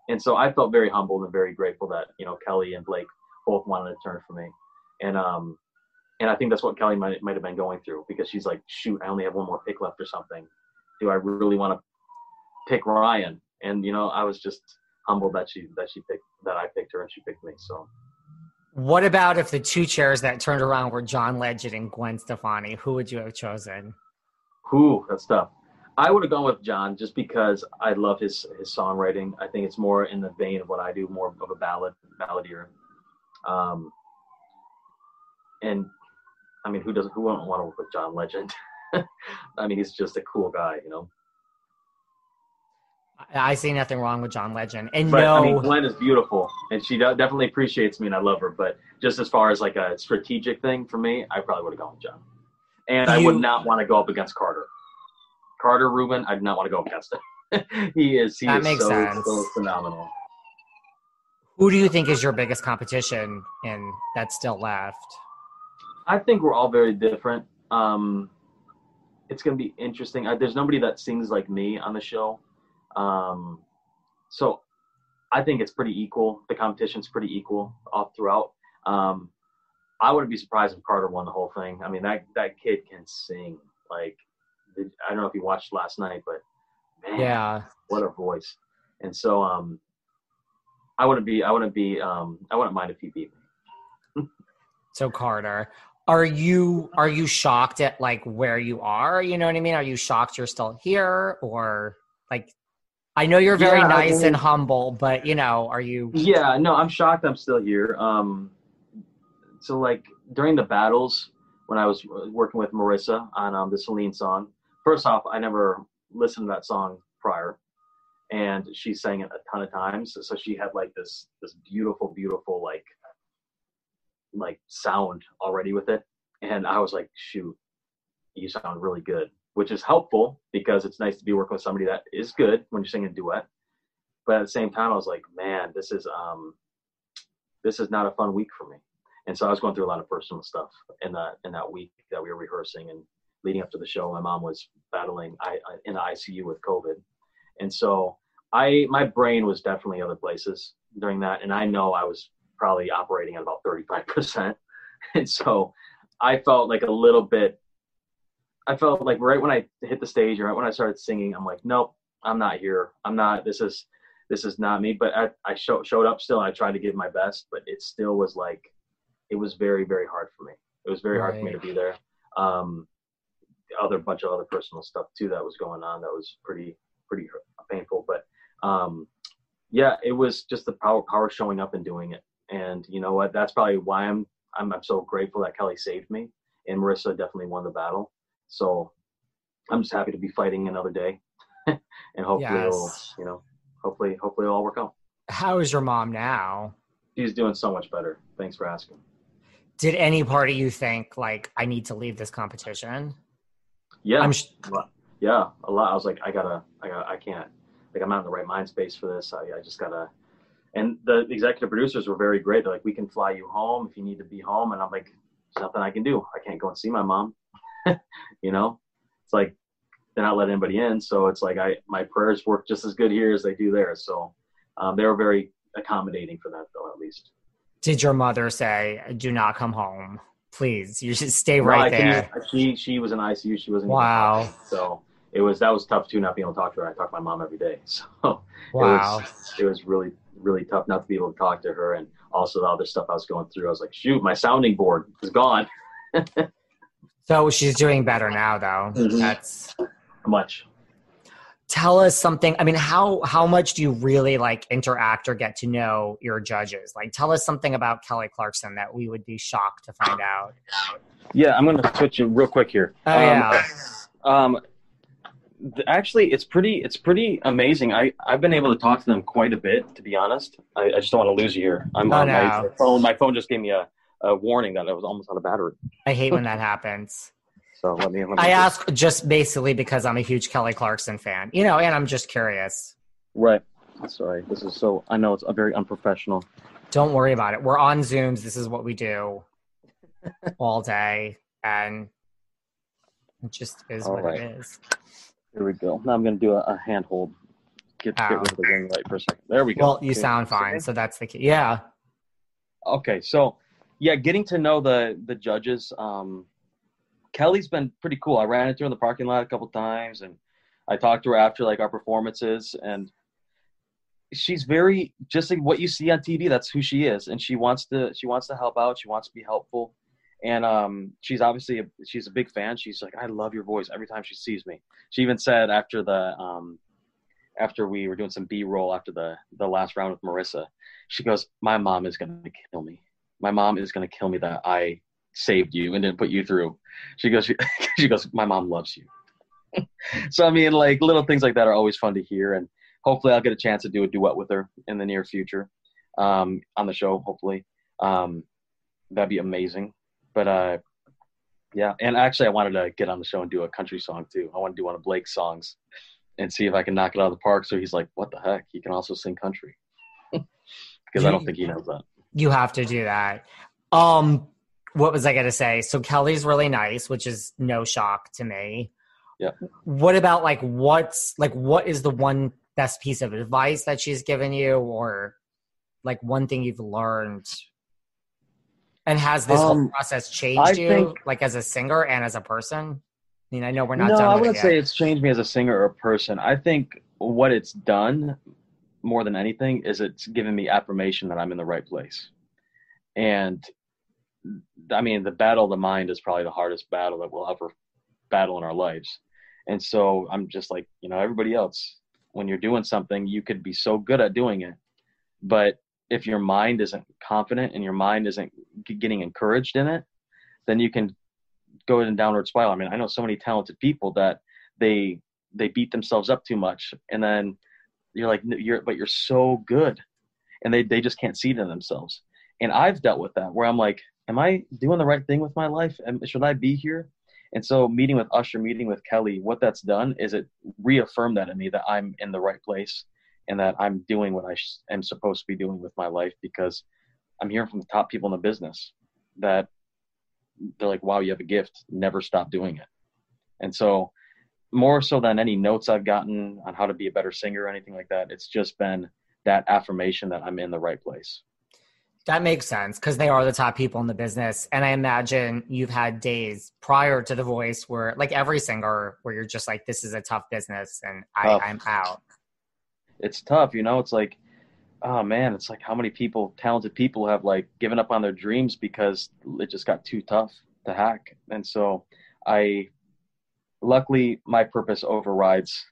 And so i felt very humbled and very grateful that you know kelly and blake both wanted to turn for me. And um and i think that's what kelly might, might have been going through because she's like shoot i only have one more pick left or something do i really want to pick ryan and you know i was just humbled that she that she picked that i picked her and she picked me so What about if the two chairs that turned around were John Legend and Gwen Stefani? Who would you have chosen? Who? that's tough. I would have gone with John just because I love his his songwriting. I think it's more in the vein of what I do, more of a ballad balladeer. Um, and I mean, who doesn't who wouldn't want to work with John Legend? I mean, he's just a cool guy, you know. I see nothing wrong with John Legend, and But no, I mean, Gwen is beautiful, and she definitely appreciates me, and I love her. But just as far as like a strategic thing for me, I probably would have gone with John. And I would not want to go up against Carter. Carter Rubin, I do not want to go against him. he is he That is so, sense. so phenomenal. who do you think is your biggest competition in that's still left? I think we're all very different. Um, it's going to be interesting. Uh, there's nobody that sings like me on the show. Um, so I think it's pretty equal. The competition's pretty equal all throughout. Um, I wouldn't be surprised if Carter won the whole thing. I mean, that, that kid can sing. Like, I don't know if you watched last night, but man, Yeah. what a voice. And so, um, I wouldn't be, I wouldn't be, um, I wouldn't mind if he beat me. So Carter, are you are you shocked at like where you are? You know what I mean? Are you shocked you're still here, or like? I know you're very Yeah, I nice mean- and humble, but you know, are you? Yeah, no, I'm shocked I'm still here. Um, so like during the battles when I was working with Marissa on um, the Celine song, first off, I never listened to that song prior, and she sang it a ton of times. So she had like this this beautiful, beautiful like like sound already with it, and I was like, shoot, you sound really good, which is helpful because it's nice to be working with somebody that is good when you're singing a duet. But at the same time i was like man this is um this is not a fun week for me. And so i was going through a lot of personal stuff in that in that week that we were rehearsing and leading up to the show. My mom was battling I, in the icu with covid. And so i my brain was definitely other places during that. And i know i was probably operating at about 35% and so i felt like a little bit i felt like right when i hit the stage or right when i started singing i'm like nope i'm not here i'm not this is this is not me. But I, I show, showed up still. I tried to give my best, but it still was like, it was very, very hard for me. It was very hard for me to be there. Um, other bunch of other personal stuff too that was going on that was pretty, pretty painful. But um, yeah, it was just the power, power showing up and doing it. And you know what? That's probably why I'm, I'm, I'm so grateful that Kelly saved me, and Marissa definitely won the battle. So I'm just happy to be fighting another day, and hopefully it'll, you know, hopefully, hopefully it'll all work out. How is your mom now? She's doing so much better. Thanks for asking. Did any part of you think like I need to leave this competition? Yeah, I'm sh- yeah, a lot. I was like, I gotta, I got, I can't. Like, I'm not in the right mind space for this. I, I just gotta. And the executive producers were very great. They're like, we can fly you home if you need to be home. And I'm like, there's nothing I can do. I can't go and see my mom. you know, it's like they're not letting anybody in. So it's like I, my prayers work just as good here as they do there. So um, they were very accommodating for that, though, at least. Did your mother say, "Do not come home, please"? You should stay No, right there. she she was in ICU. She wasn't. Wow. So it was that was tough too, not being able to talk to her. I talk to my mom every day, so Wow. it was it was really really tough not to be able to talk to her, and also the other stuff I was going through. I was like, shoot, my sounding board is gone. So she's doing better now, though. Mhm. That's much. Tell us something. I mean, how how much do you really like interact or get to know your judges? Like, tell us something about Kelly Clarkson that we would be shocked to find out. Yeah, I'm gonna switch you real quick here. Oh, Um, yeah. Um, th- actually, it's pretty. It's pretty amazing. I I've been able to talk to them quite a bit, to be honest. I, I just don't want to lose you here. I'm Oh, on my phone. My phone just gave me a, a warning that I was almost out of battery. I hate when that happens. So let me. Let me I ask just basically because I'm a huge Kelly Clarkson fan, you know, and I'm just curious. Right. Sorry. This is so. I know it's a very unprofessional. Don't worry about it. We're on Zooms. This is what we do all day, and it just is All what right. it is. Here we go. Now I'm going to do a, a hand hold. Get, get rid of the ring light for a second. There we go. Well, you Okay. sound fine, so that's the key. Yeah. Okay, so yeah, getting to know the the judges. Um, Kelly's been pretty cool. I ran into her in the parking lot a couple times, and I talked to her after like our performances, and she's very just like what you see on TV. That's who she is, and she wants to she wants to help out. She wants to be helpful, and um, she's obviously a, she's a big fan. She's like, I love your voice every time she sees me. She even said after the um, after we were doing some B roll after the the last round with Marissa, she goes, "My mom is gonna kill me. My mom is gonna kill me that I saved you and didn't put you through." She goes, "She goes, my mom loves you." so I mean, like little things like that are always fun to hear, and hopefully I'll get a chance to do a duet with her in the near future um, on the show. Hopefully, um, that'd be amazing. But uh, yeah, and actually, I wanted to get on the show and do a country song too. I want to do one of Blake's songs and see if I can knock it out of the park. So he's like, "What the heck? He can also sing country," because I don't think he knows that. You have to do that. Um, what was I going to say? So Kelly's really nice, which is no shock to me. Yeah. What about like what's like what is the one best piece of advice that she's given you, or like one thing you've learned? And has this whole Um, process changed I you, think- like as a singer and as a person? I mean, I know we're not no, done. I wouldn't it say it's changed me as a singer or a person. I think what it's done more than anything is it's given me affirmation that I'm in the right place. And I mean, the battle of the mind is probably the hardest battle that we'll ever battle in our lives. And so I'm just like, you know, everybody else, when you're doing something, you could be so good at doing it. But if your mind isn't confident and your mind isn't getting encouraged in it, then you can go in a downward spiral. I mean, I know so many talented people that they they beat themselves up too much, and then you're like, you're but you're so good, and they they just can't see it in themselves. And I've dealt with that where I'm like, am I doing the right thing with my life? Should I be here? And so, meeting with Usher, meeting with Kelly, what that's done is it reaffirmed that in me that I'm in the right place and that I'm doing what I sh- am supposed to be doing with my life because I'm hearing from the top people in the business that they're like, wow, you have a gift. Never stop doing it. And so, more so than any notes I've gotten on how to be a better singer or anything like that, it's just been that affirmation that I'm in the right place. That makes sense because they are the top people in the business. And I imagine you've had days prior to The Voice where, like every singer, where you're just like, this is a tough business and I, Tough. I'm out. It's tough, you know. It's like, oh man, it's like how many people, talented people, have like given up on their dreams because it just got too tough to hack. And so, I, luckily, my purpose overrides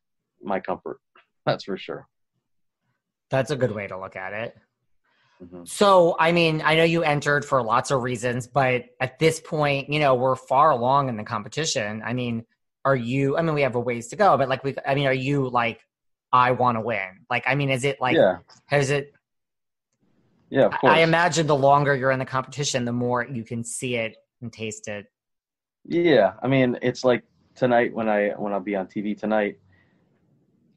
my comfort. That's for sure. That's a good way to look at it. Mhm. So, I mean, I know you entered for lots of reasons, but at this point, you know, we're far along in the competition. I mean, are you, I mean, we have a ways to go, but like, we, I mean, are you like, I want to win? Like, I mean, is it like, Yeah. has it, Yeah, of course. I imagine the longer you're in the competition, the more you can see it and taste it. Yeah, I mean, it's like tonight when I when I'll be on TV tonight.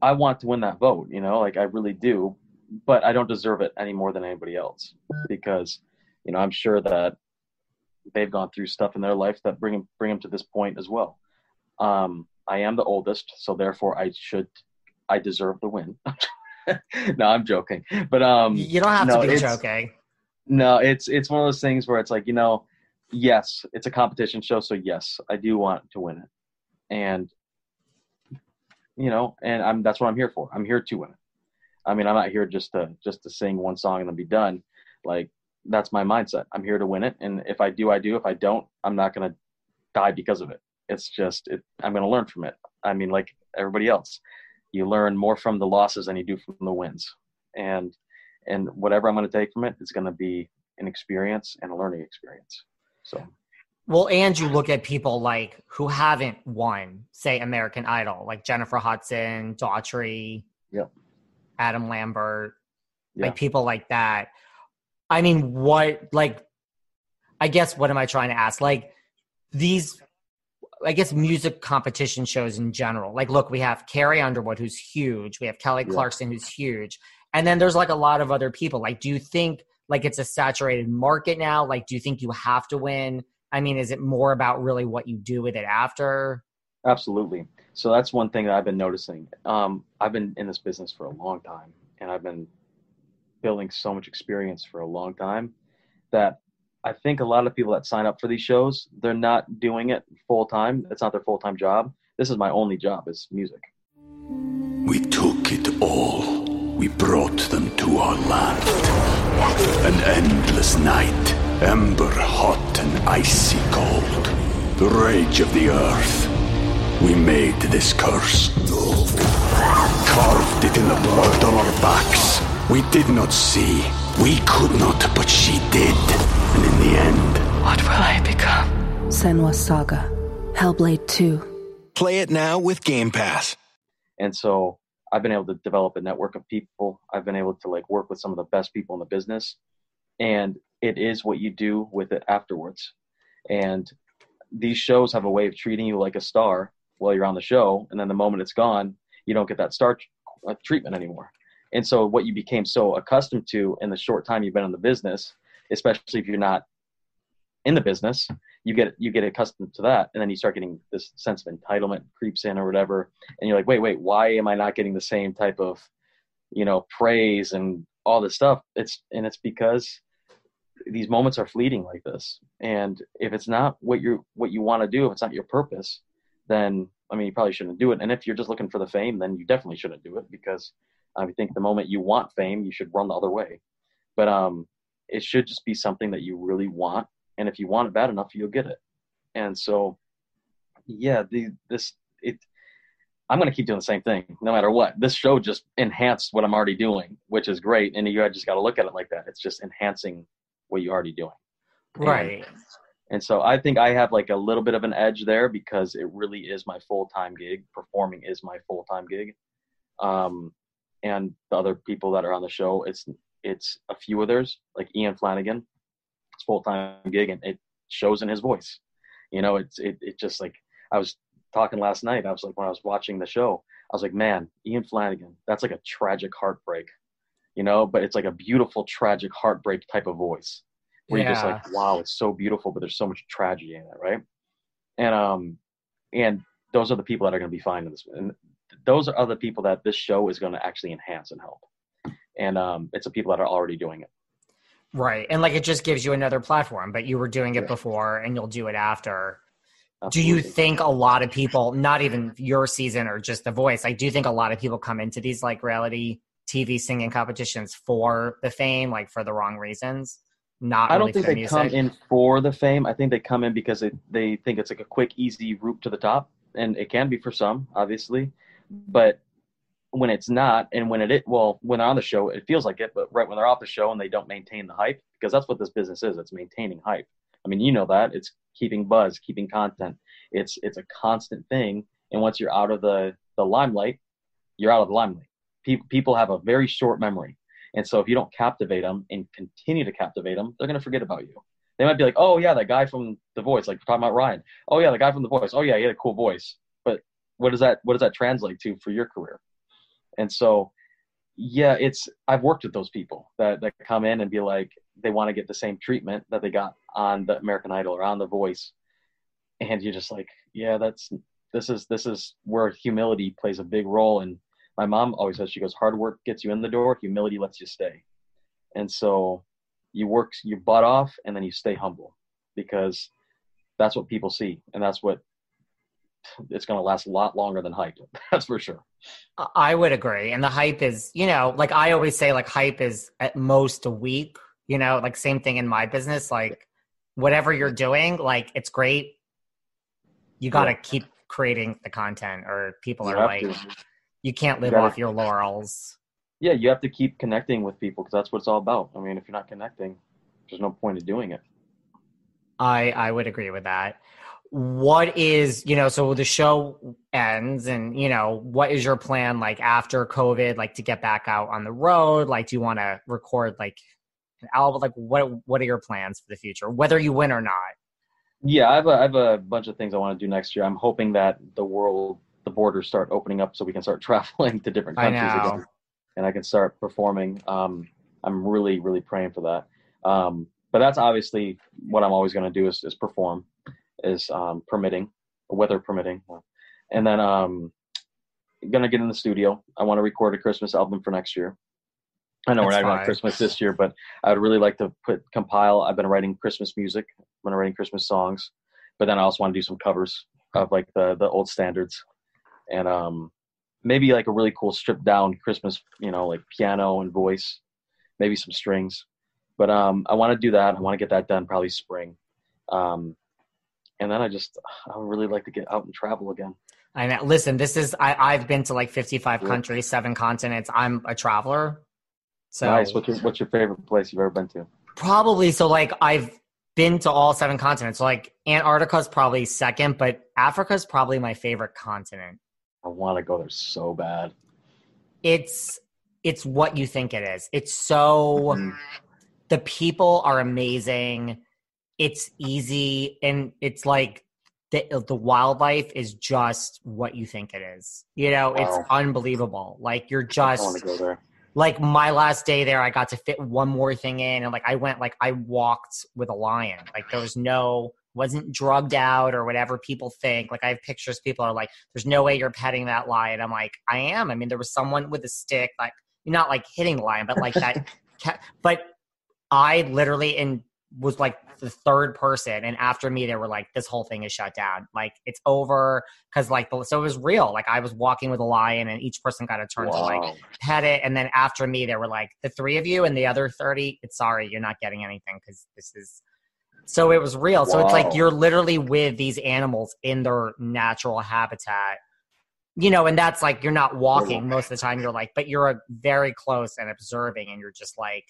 I want to win that vote, you know, like I really do, but I don't deserve it any more than anybody else because, you know, I'm sure that they've gone through stuff in their life that bring them bring them to this point as well. Um, I am the oldest, so therefore I should, I deserve the win. no, I'm joking, but um, You don't have no, to be joking. no, it's it's one of those things where it's like, you know, yes, it's a competition show, so yes, I do want to win it. And you know, and I'm that's what I'm here for. I'm here to win it. I mean, I'm not here just to just to sing one song and then be done. Like that's my mindset. I'm here to win it, and if I do, I do. If I don't, I'm not gonna die because of it. It's just it, I'm gonna learn from it. I mean, like everybody else, you learn more from the losses than you do from the wins. And and whatever I'm going to take from it, it is going to be an experience and a learning experience. So Well, and you look at people like who haven't won, say American Idol, like Jennifer Hudson, Daughtry, Yep. Adam Lambert, Yeah. like people like that. I mean, what like I guess what am I trying to ask? Like these I guess music competition shows in general. Like look, we have Carrie Underwood who's huge, we have Kelly Yeah. Clarkson who's huge. And then there's like a lot of other people. Like do you think like it's a saturated market now? Like do you think you have to win? I mean, is it more about really what you do with it after? absolutely. So that's one thing that I've been noticing. Um, I've been in this business for a long time, and I've been building so much experience for a long time that I think a lot of people that sign up for these shows, they're not doing it full time. It's not their full time job. This is my only job is music. We took it all. We brought them to our land. An endless night, ember hot and icy cold. The rage of the earth. We made this curse. Carved it in the blood on our backs. We did not see. We could not, but she did. And in the end, What will I become? Senua's Saga. Hellblade 2. Play it now with Game Pass. And so I've been able to develop a network of people. I've been able to like work with some of the best people in the business, and it is what you do with it afterwards. And these shows have a way of treating you like a star while you're on the show, and then the moment it's gone, you don't get that star uh, treatment anymore. And so, what you became so accustomed to in the short time you've been in the business, especially if you're not in the business, you get you get accustomed to that, and then you start getting this sense of entitlement creeps in or whatever, and you're like, wait, wait, why am I not getting the same type of, you know, praise and all this stuff? It's and it's because these moments are fleeting like this, and if it's not what you what you want to do, if it's not your purpose, then I mean, you probably shouldn't do it. And if you're just looking for the fame, then you definitely shouldn't do it because I think the moment you want fame, you should run the other way. But um, it should just be something that you really want and if you want it bad enough you'll get it. And so yeah the this it i'm going to keep doing the same thing no matter what. This show just enhanced what i'm already doing which is great and you just got to look at it like that. It's just enhancing what you're already doing. Right. and, and so i think i have like a little bit of an edge there because it really is my full-time gig. Performing is my full-time gig. Um and the other people that are on the show it's it's a few others like ian flanagan it's full time gig, and it shows in his voice. You know, it's it it just like I was talking last night. I was like when I was watching the show, I was like, man, Ian Flanagan, that's like a tragic heartbreak. You know, but it's like a beautiful tragic heartbreak type of voice where yeah. you're just like, wow, it's so beautiful, but there's so much tragedy in it, right? And um, and those are the people that are going to be fine in this, and those are other people that this show is going to actually enhance and help. And um, it's the people that are already doing it. Right. And like it just gives you another platform, but you were doing it before and you'll do it after. Absolutely. Do you think a lot of people, not even your season or just the voice, I do think a lot of people come into these like reality TV singing competitions for the fame, like for the wrong reasons? Not I don't think they come in for the fame. I think they come in because they, they think it's like a quick, easy route to the top. And it can be for some, obviously. But when it's not and when it well when they're on the show it feels like it but right when they're off the show and they don't maintain the hype because that's what this business is it's maintaining hype. I mean you know that it's keeping buzz keeping content. It's it's a constant thing and once you're out of the the limelight you're out of the limelight. People people have a very short memory and so if you don't captivate them and continue to captivate them they're going to forget about you. They might be like oh yeah that guy from the voice like talking about ryan. Oh yeah the guy from the voice. Oh yeah he had a cool voice. But what does that what does that translate to for your career and so, yeah, it's I've worked with those people that that come in and be like they want to get the same treatment that they got on the American Idol or on The Voice, and you're just like, yeah, that's this is this is where humility plays a big role. And my mom always says she goes, hard work gets you in the door, humility lets you stay. And so you work your butt off and then you stay humble because that's what people see and that's what it's going to last a lot longer than hype. That's for sure. I would agree. And the hype is, you know, like I always say, like hype is at most a week, you know, like same thing in my business. Like whatever you're doing, like it's great. You got to yeah. keep creating the content or people you are like, to. you can't live you off your laurels. Yeah, you have to keep connecting with people because that's what it's all about. I mean, if you're not connecting, there's no point in doing it. I I would agree with that what is you know so the show ends and you know what is your plan like after covid like to get back out on the road? Like do you want to record like an album? Like what what are your plans for the future whether you win or not? Yeah i have a, I have a bunch of things i want to do next year. I'm hoping that the world the borders start opening up so we can start traveling to different countries again and i can start performing. Um, i'm really really praying for that. Um, but that's obviously what i'm always going to do is, is perform is um, permitting, weather permitting. And then um, gonna get in the studio. I want to record a Christmas album for next year. I know That's we're not on Christmas this year, but I would really like to put compile. I've been writing Christmas music. I've been writing Christmas songs, but then I also want to do some covers of like the the old standards, and um, maybe like a really cool stripped down Christmas, you know, like piano and voice, maybe some strings. But um, I want to do that. I want to get that done probably spring. Um, and then I just I would really like to get out and travel again. I know. Listen, this is I I've been to like 55 yeah. countries, seven continents. I'm a traveler. So nice. What's your What's your favorite place you've ever been to? Probably so. Like I've been to all seven continents. So like Antarctica's probably second, but Africa's probably my favorite continent. I want to go there so bad. it's it's what you think it is. It's so Mm-hmm. the people are amazing. It's easy and it's like the uh, the wildlife is just what you think it is. You know, Wow. it's unbelievable. Like you're just want to go there. like my last day there, I got to fit one more thing in, and like I went, like I walked with a lion. Like there was no, wasn't drugged out or whatever people think. Like I have pictures. People are like, "There's no way you're petting that lion." I'm like, I am. I mean, there was someone with a stick, like not like hitting the lion, but like that. but I literally and was like the third person, and after me, they were like, "This whole thing is shut down. Like it's over." Because like the- so it was real. Like I was walking with a lion, and each person got a turn to like pet it and then after me they were like the three of you and the other 30 it's sorry you're not getting anything because this is so it was real so it's like you're literally with these animals in their natural habitat you know and that's like you're not walking most of the time you're like but you're uh, very close and observing and you're just like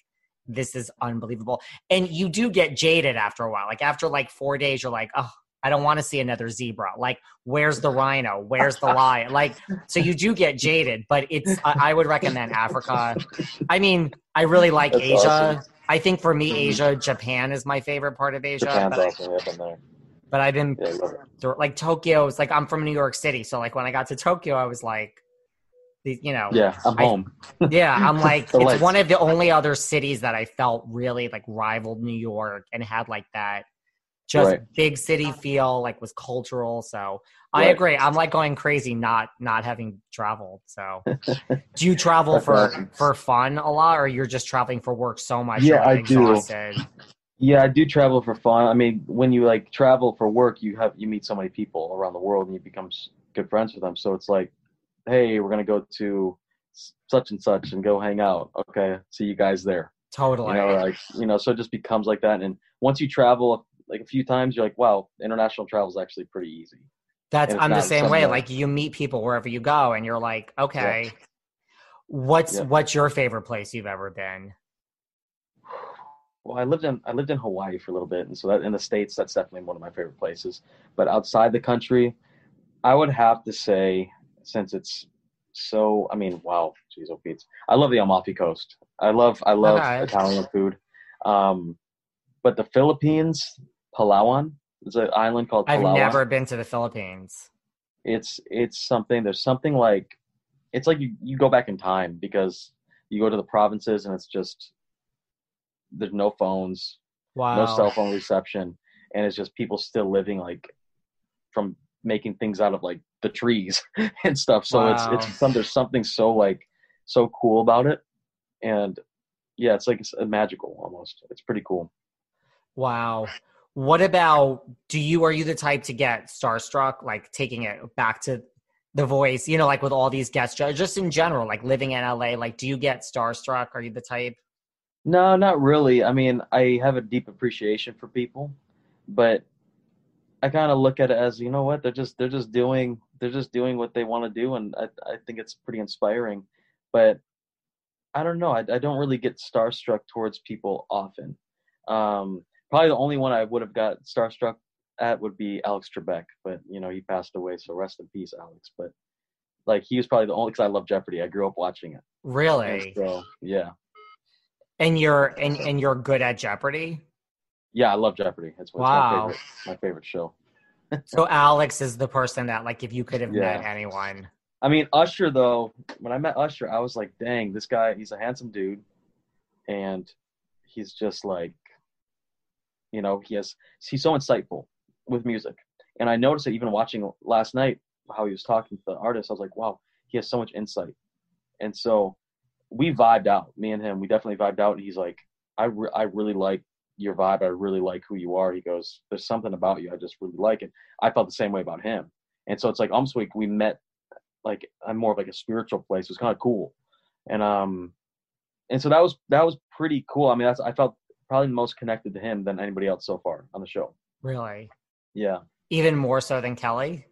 this is unbelievable and you do get jaded after a while like after like four days you're like oh I don't want to see another zebra. Like, where's the rhino? Where's the lion? Like, so you do get jaded, but it's, I, I would recommend Africa. I mean, I really like That's Asia. awesome. I think for me, mm-hmm. Asia, Japan is my favorite part of Asia. Japan's but, awesome. I've been there. but I've been Yeah, I love it. through, like Tokyo. It's like I'm from New York City, so like when I got to Tokyo, I was like, you know, Yeah, I'm I- home. yeah, I'm like it's lights. one of the only other cities that I felt really like rivaled New York and had like that just Right. big city feel, like was cultural. So I agree. I'm like going crazy not not having traveled. So do you travel for for fun a lot or you're just traveling for work so much? Yeah, like, I do. Yeah, I do travel for fun. I mean, when you like travel for work, you have you meet so many people around the world, and you become good friends with them. So it's like, hey, we're gonna go to such and such and go hang out. Okay, see you guys there. Totally. You know, like you know, so it just becomes like that. And once you travel like a few times, you're like, wow, international travel is actually pretty easy. That's I'm the same way. uh, Like you meet people wherever you go, and you're like, okay, what's Yeah. what's your favorite place you've ever been? Well, I lived in I lived in Hawaii for a little bit, and so that in the states, that's definitely one of my favorite places. But outside the country, I would have to say, since it's so, I mean, wow, geez, oh Pete, I love the Amalfi Coast. I love I love. Italian food. Um, but the Philippines, Palawan, is an island called I've Palawan. never been to the Philippines. it's it's something there's something like it's like you, you go back in time because you go to the provinces and it's just there's no phones Wow. no cell phone reception and it's just people still living like from making things out of like the trees and stuff so Wow. it's it's some there's something so like so cool about it and yeah it's like it's magical almost it's pretty cool Wow. What about do you are you the type to get starstruck like taking it back to the voice, you know, like with all these guests, just in general, like living in LA, like do you get starstruck? Are you the type? No, not really. I mean, I have a deep appreciation for people, but I kind of look at it as, you know what, they're just they're just doing they're just doing what they want to do, and I I think it's pretty inspiring. But I don't know. I I don't really get starstruck towards people often. Um, probably the only one I would have got starstruck at would be Alex Trebek, but you know he passed away, so rest in peace, Alex. But like he was probably the only because I love Jeopardy. I grew up watching it. Really? so yeah. And you're and, and you're good at Jeopardy? Yeah, I love Jeopardy. It's, it's Wow. my favorite my favorite show. So Alex is the person that like if you could have Yeah. met anyone. I mean, Usher though, when I met Usher, I was like, dang, this guy, he's a handsome dude, and he's just like, you know, he has he's so insightful with music, and I noticed it even watching last night how he was talking to the artist. I was like, wow, he has so much insight, and so we vibed out. Me and him, we definitely vibed out. And he's like, I re- I really like your vibe. I really like who you are. He goes, there's something about you I just really like it. I felt the same way about him, and so it's like almost like we met like I'm more of like a spiritual place. It was kind of cool, and um, and so that was that was pretty cool. I mean, that's I felt probably most connected to him than anybody else so far on the show. Really? Yeah, Even more so than Kelly?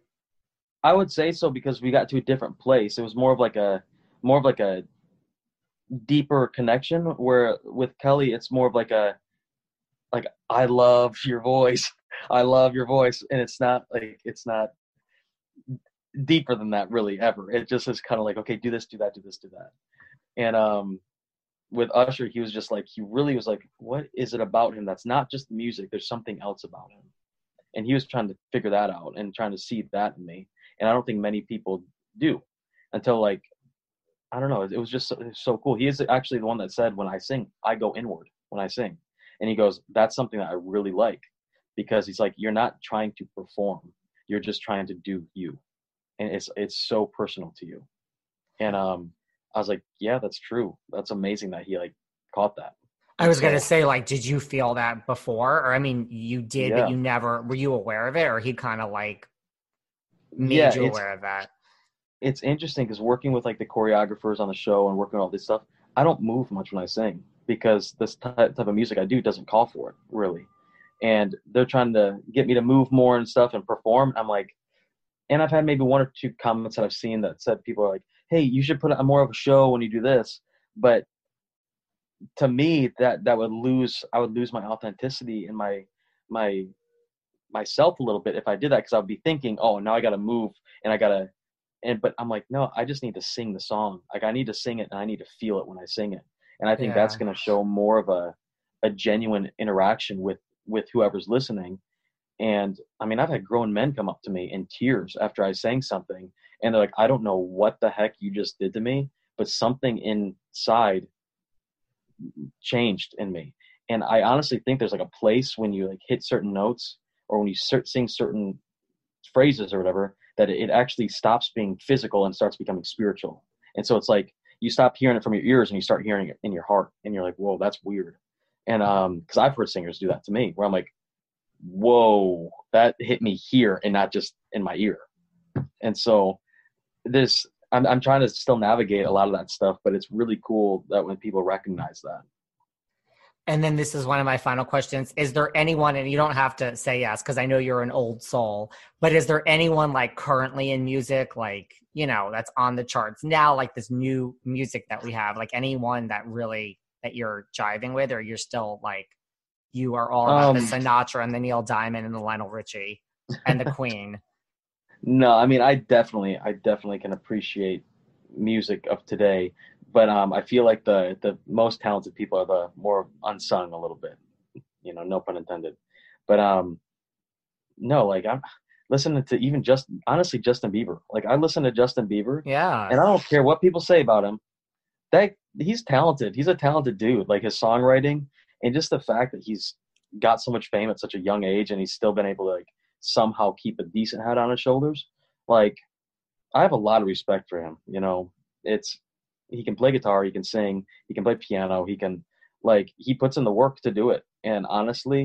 I would say so because we got to a different place. It was more of like a more of like a deeper connection. Where with Kelly, it's more of like a like I love your voice. I love your voice, and it's not like it's not deeper than that really ever. It just is kind of like, okay, do this, do that, do this, do that. And um, with Usher, he was just like, he really was like, what is it about him that's not just the music? There's something else about him. And he was trying to figure that out and trying to see that in me. And I don't think many people do until like, I don't know. It was just so, so cool. He is actually the one that said, when I sing, I go inward when I sing. And he goes, that's something that I really like because he's like, you're not trying to perform. You're just trying to do you. And it's, it's so personal to you. And, um, I was like, yeah, that's true. That's amazing that he like caught that. I was gonna say, like, did you feel that before? Or I mean, you did, Yeah. but you never were you aware of it, or he kind of like made Yeah, you aware of that? It's interesting because working with like the choreographers on the show and working on all this stuff, I don't move much when I sing because this type, of music I do doesn't call for it really. And they're trying to get me to move more and stuff and perform. I'm like, and I've had maybe one or two comments that I've seen that said people are like, "Hey, you should put on more of a show when you do this." But to me, that that would lose. I would lose my authenticity and my my myself a little bit if I did that because I would be thinking, "Oh, now I got to move and I got to." And but I'm like, no, I just need to sing the song. Like I need to sing it and I need to feel it when I sing it. And I think that's going to show more of a a genuine interaction with with whoever's listening. And I mean, I've had grown men come up to me in tears after I sang something, and they're like, "I don't know what the heck you just did to me, but something inside changed in me." And I honestly think there's like a place when you like hit certain notes or when you cer- sing certain phrases or whatever that it actually stops being physical and starts becoming spiritual. And so it's like you stop hearing it from your ears and you start hearing it in your heart, and you're like, "Whoa, that's weird." And um, because I've heard singers do that to me, where I'm like, "Whoa, that hit me here and not just in my ear." And so this, I'm I'm trying to still navigate a lot of that stuff, but it's really cool that when people recognize that. And then this is one of my final questions. Is there anyone, and you don't have to say yes, because I know you're an old soul, but is there anyone like currently in music, like, you know, that's on the charts now, like this new music that we have, like anyone that really, that you're jiving with, or you're still like, you are all about the Um, Sinatra and the Neil Diamond and the Lionel Richie and the Queen? No, I mean, I definitely, I definitely can appreciate music of today, but um, I feel like the the most talented people are the more unsung a little bit. You know, no pun intended. But um, no, like I'm listening to even just honestly Justin Bieber. Like I listen to Justin Bieber, Yeah. and I don't care what people say about him. That he's talented. He's a talented dude. Like his songwriting and just the fact that he's got so much fame at such a young age and he's still been able to like somehow keep a decent head on his shoulders. Like I have a lot of respect for him. You know, it's he can play guitar, he can sing, he can play piano, he can like he puts in the work to do it. And honestly,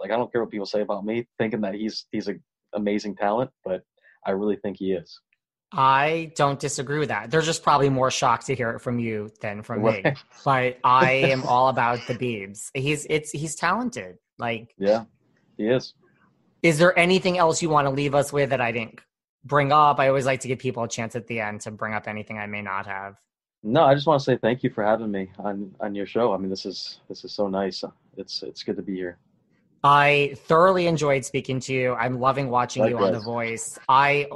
like I don't care what people say about me, thinking that he's he's a amazing talent, but I really think he is. I don't disagree with that. They're just probably more shocked to hear it from you than from me. But I am all about the Beebs. He's it's he's talented. Like, Yeah, he is. is there anything else you want to leave us with that I didn't bring up? I always like to give people a chance at the end to bring up anything I may not have. No, I just want to say thank you for having me on on your show. I mean, this is this is so nice. It's it's good to be here. I thoroughly enjoyed speaking to you. I'm loving watching you on The Voice. I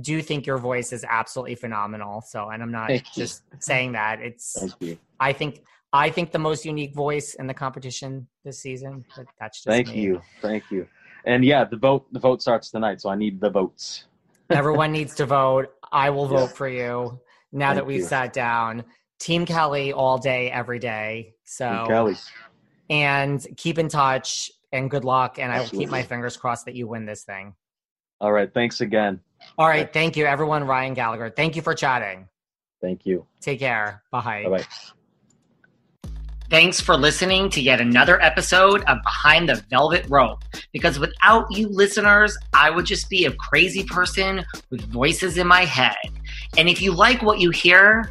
do think your voice is absolutely phenomenal. So, and I'm not Thank you. just saying that. It's Thank you. I think I think the most unique voice in the competition this season. But that's just Thank me. you. Thank you. And yeah, the vote the vote starts tonight, so I need the votes. Everyone needs to vote. I will vote Yeah. for you now that we've you. sat down. Team Kelly all day, every day. So Team Kelly. and keep in touch and good luck. And I will keep my fingers crossed that you win this thing. All right. Thanks again. All right. Thank you, everyone. Ryan Gallagher. Thank you for chatting. Thank you. Take care. Bye. Bye bye. Thanks for listening to yet another episode of Behind the Velvet Rope. Because without you listeners, I would just be a crazy person with voices in my head. And if you like what you hear,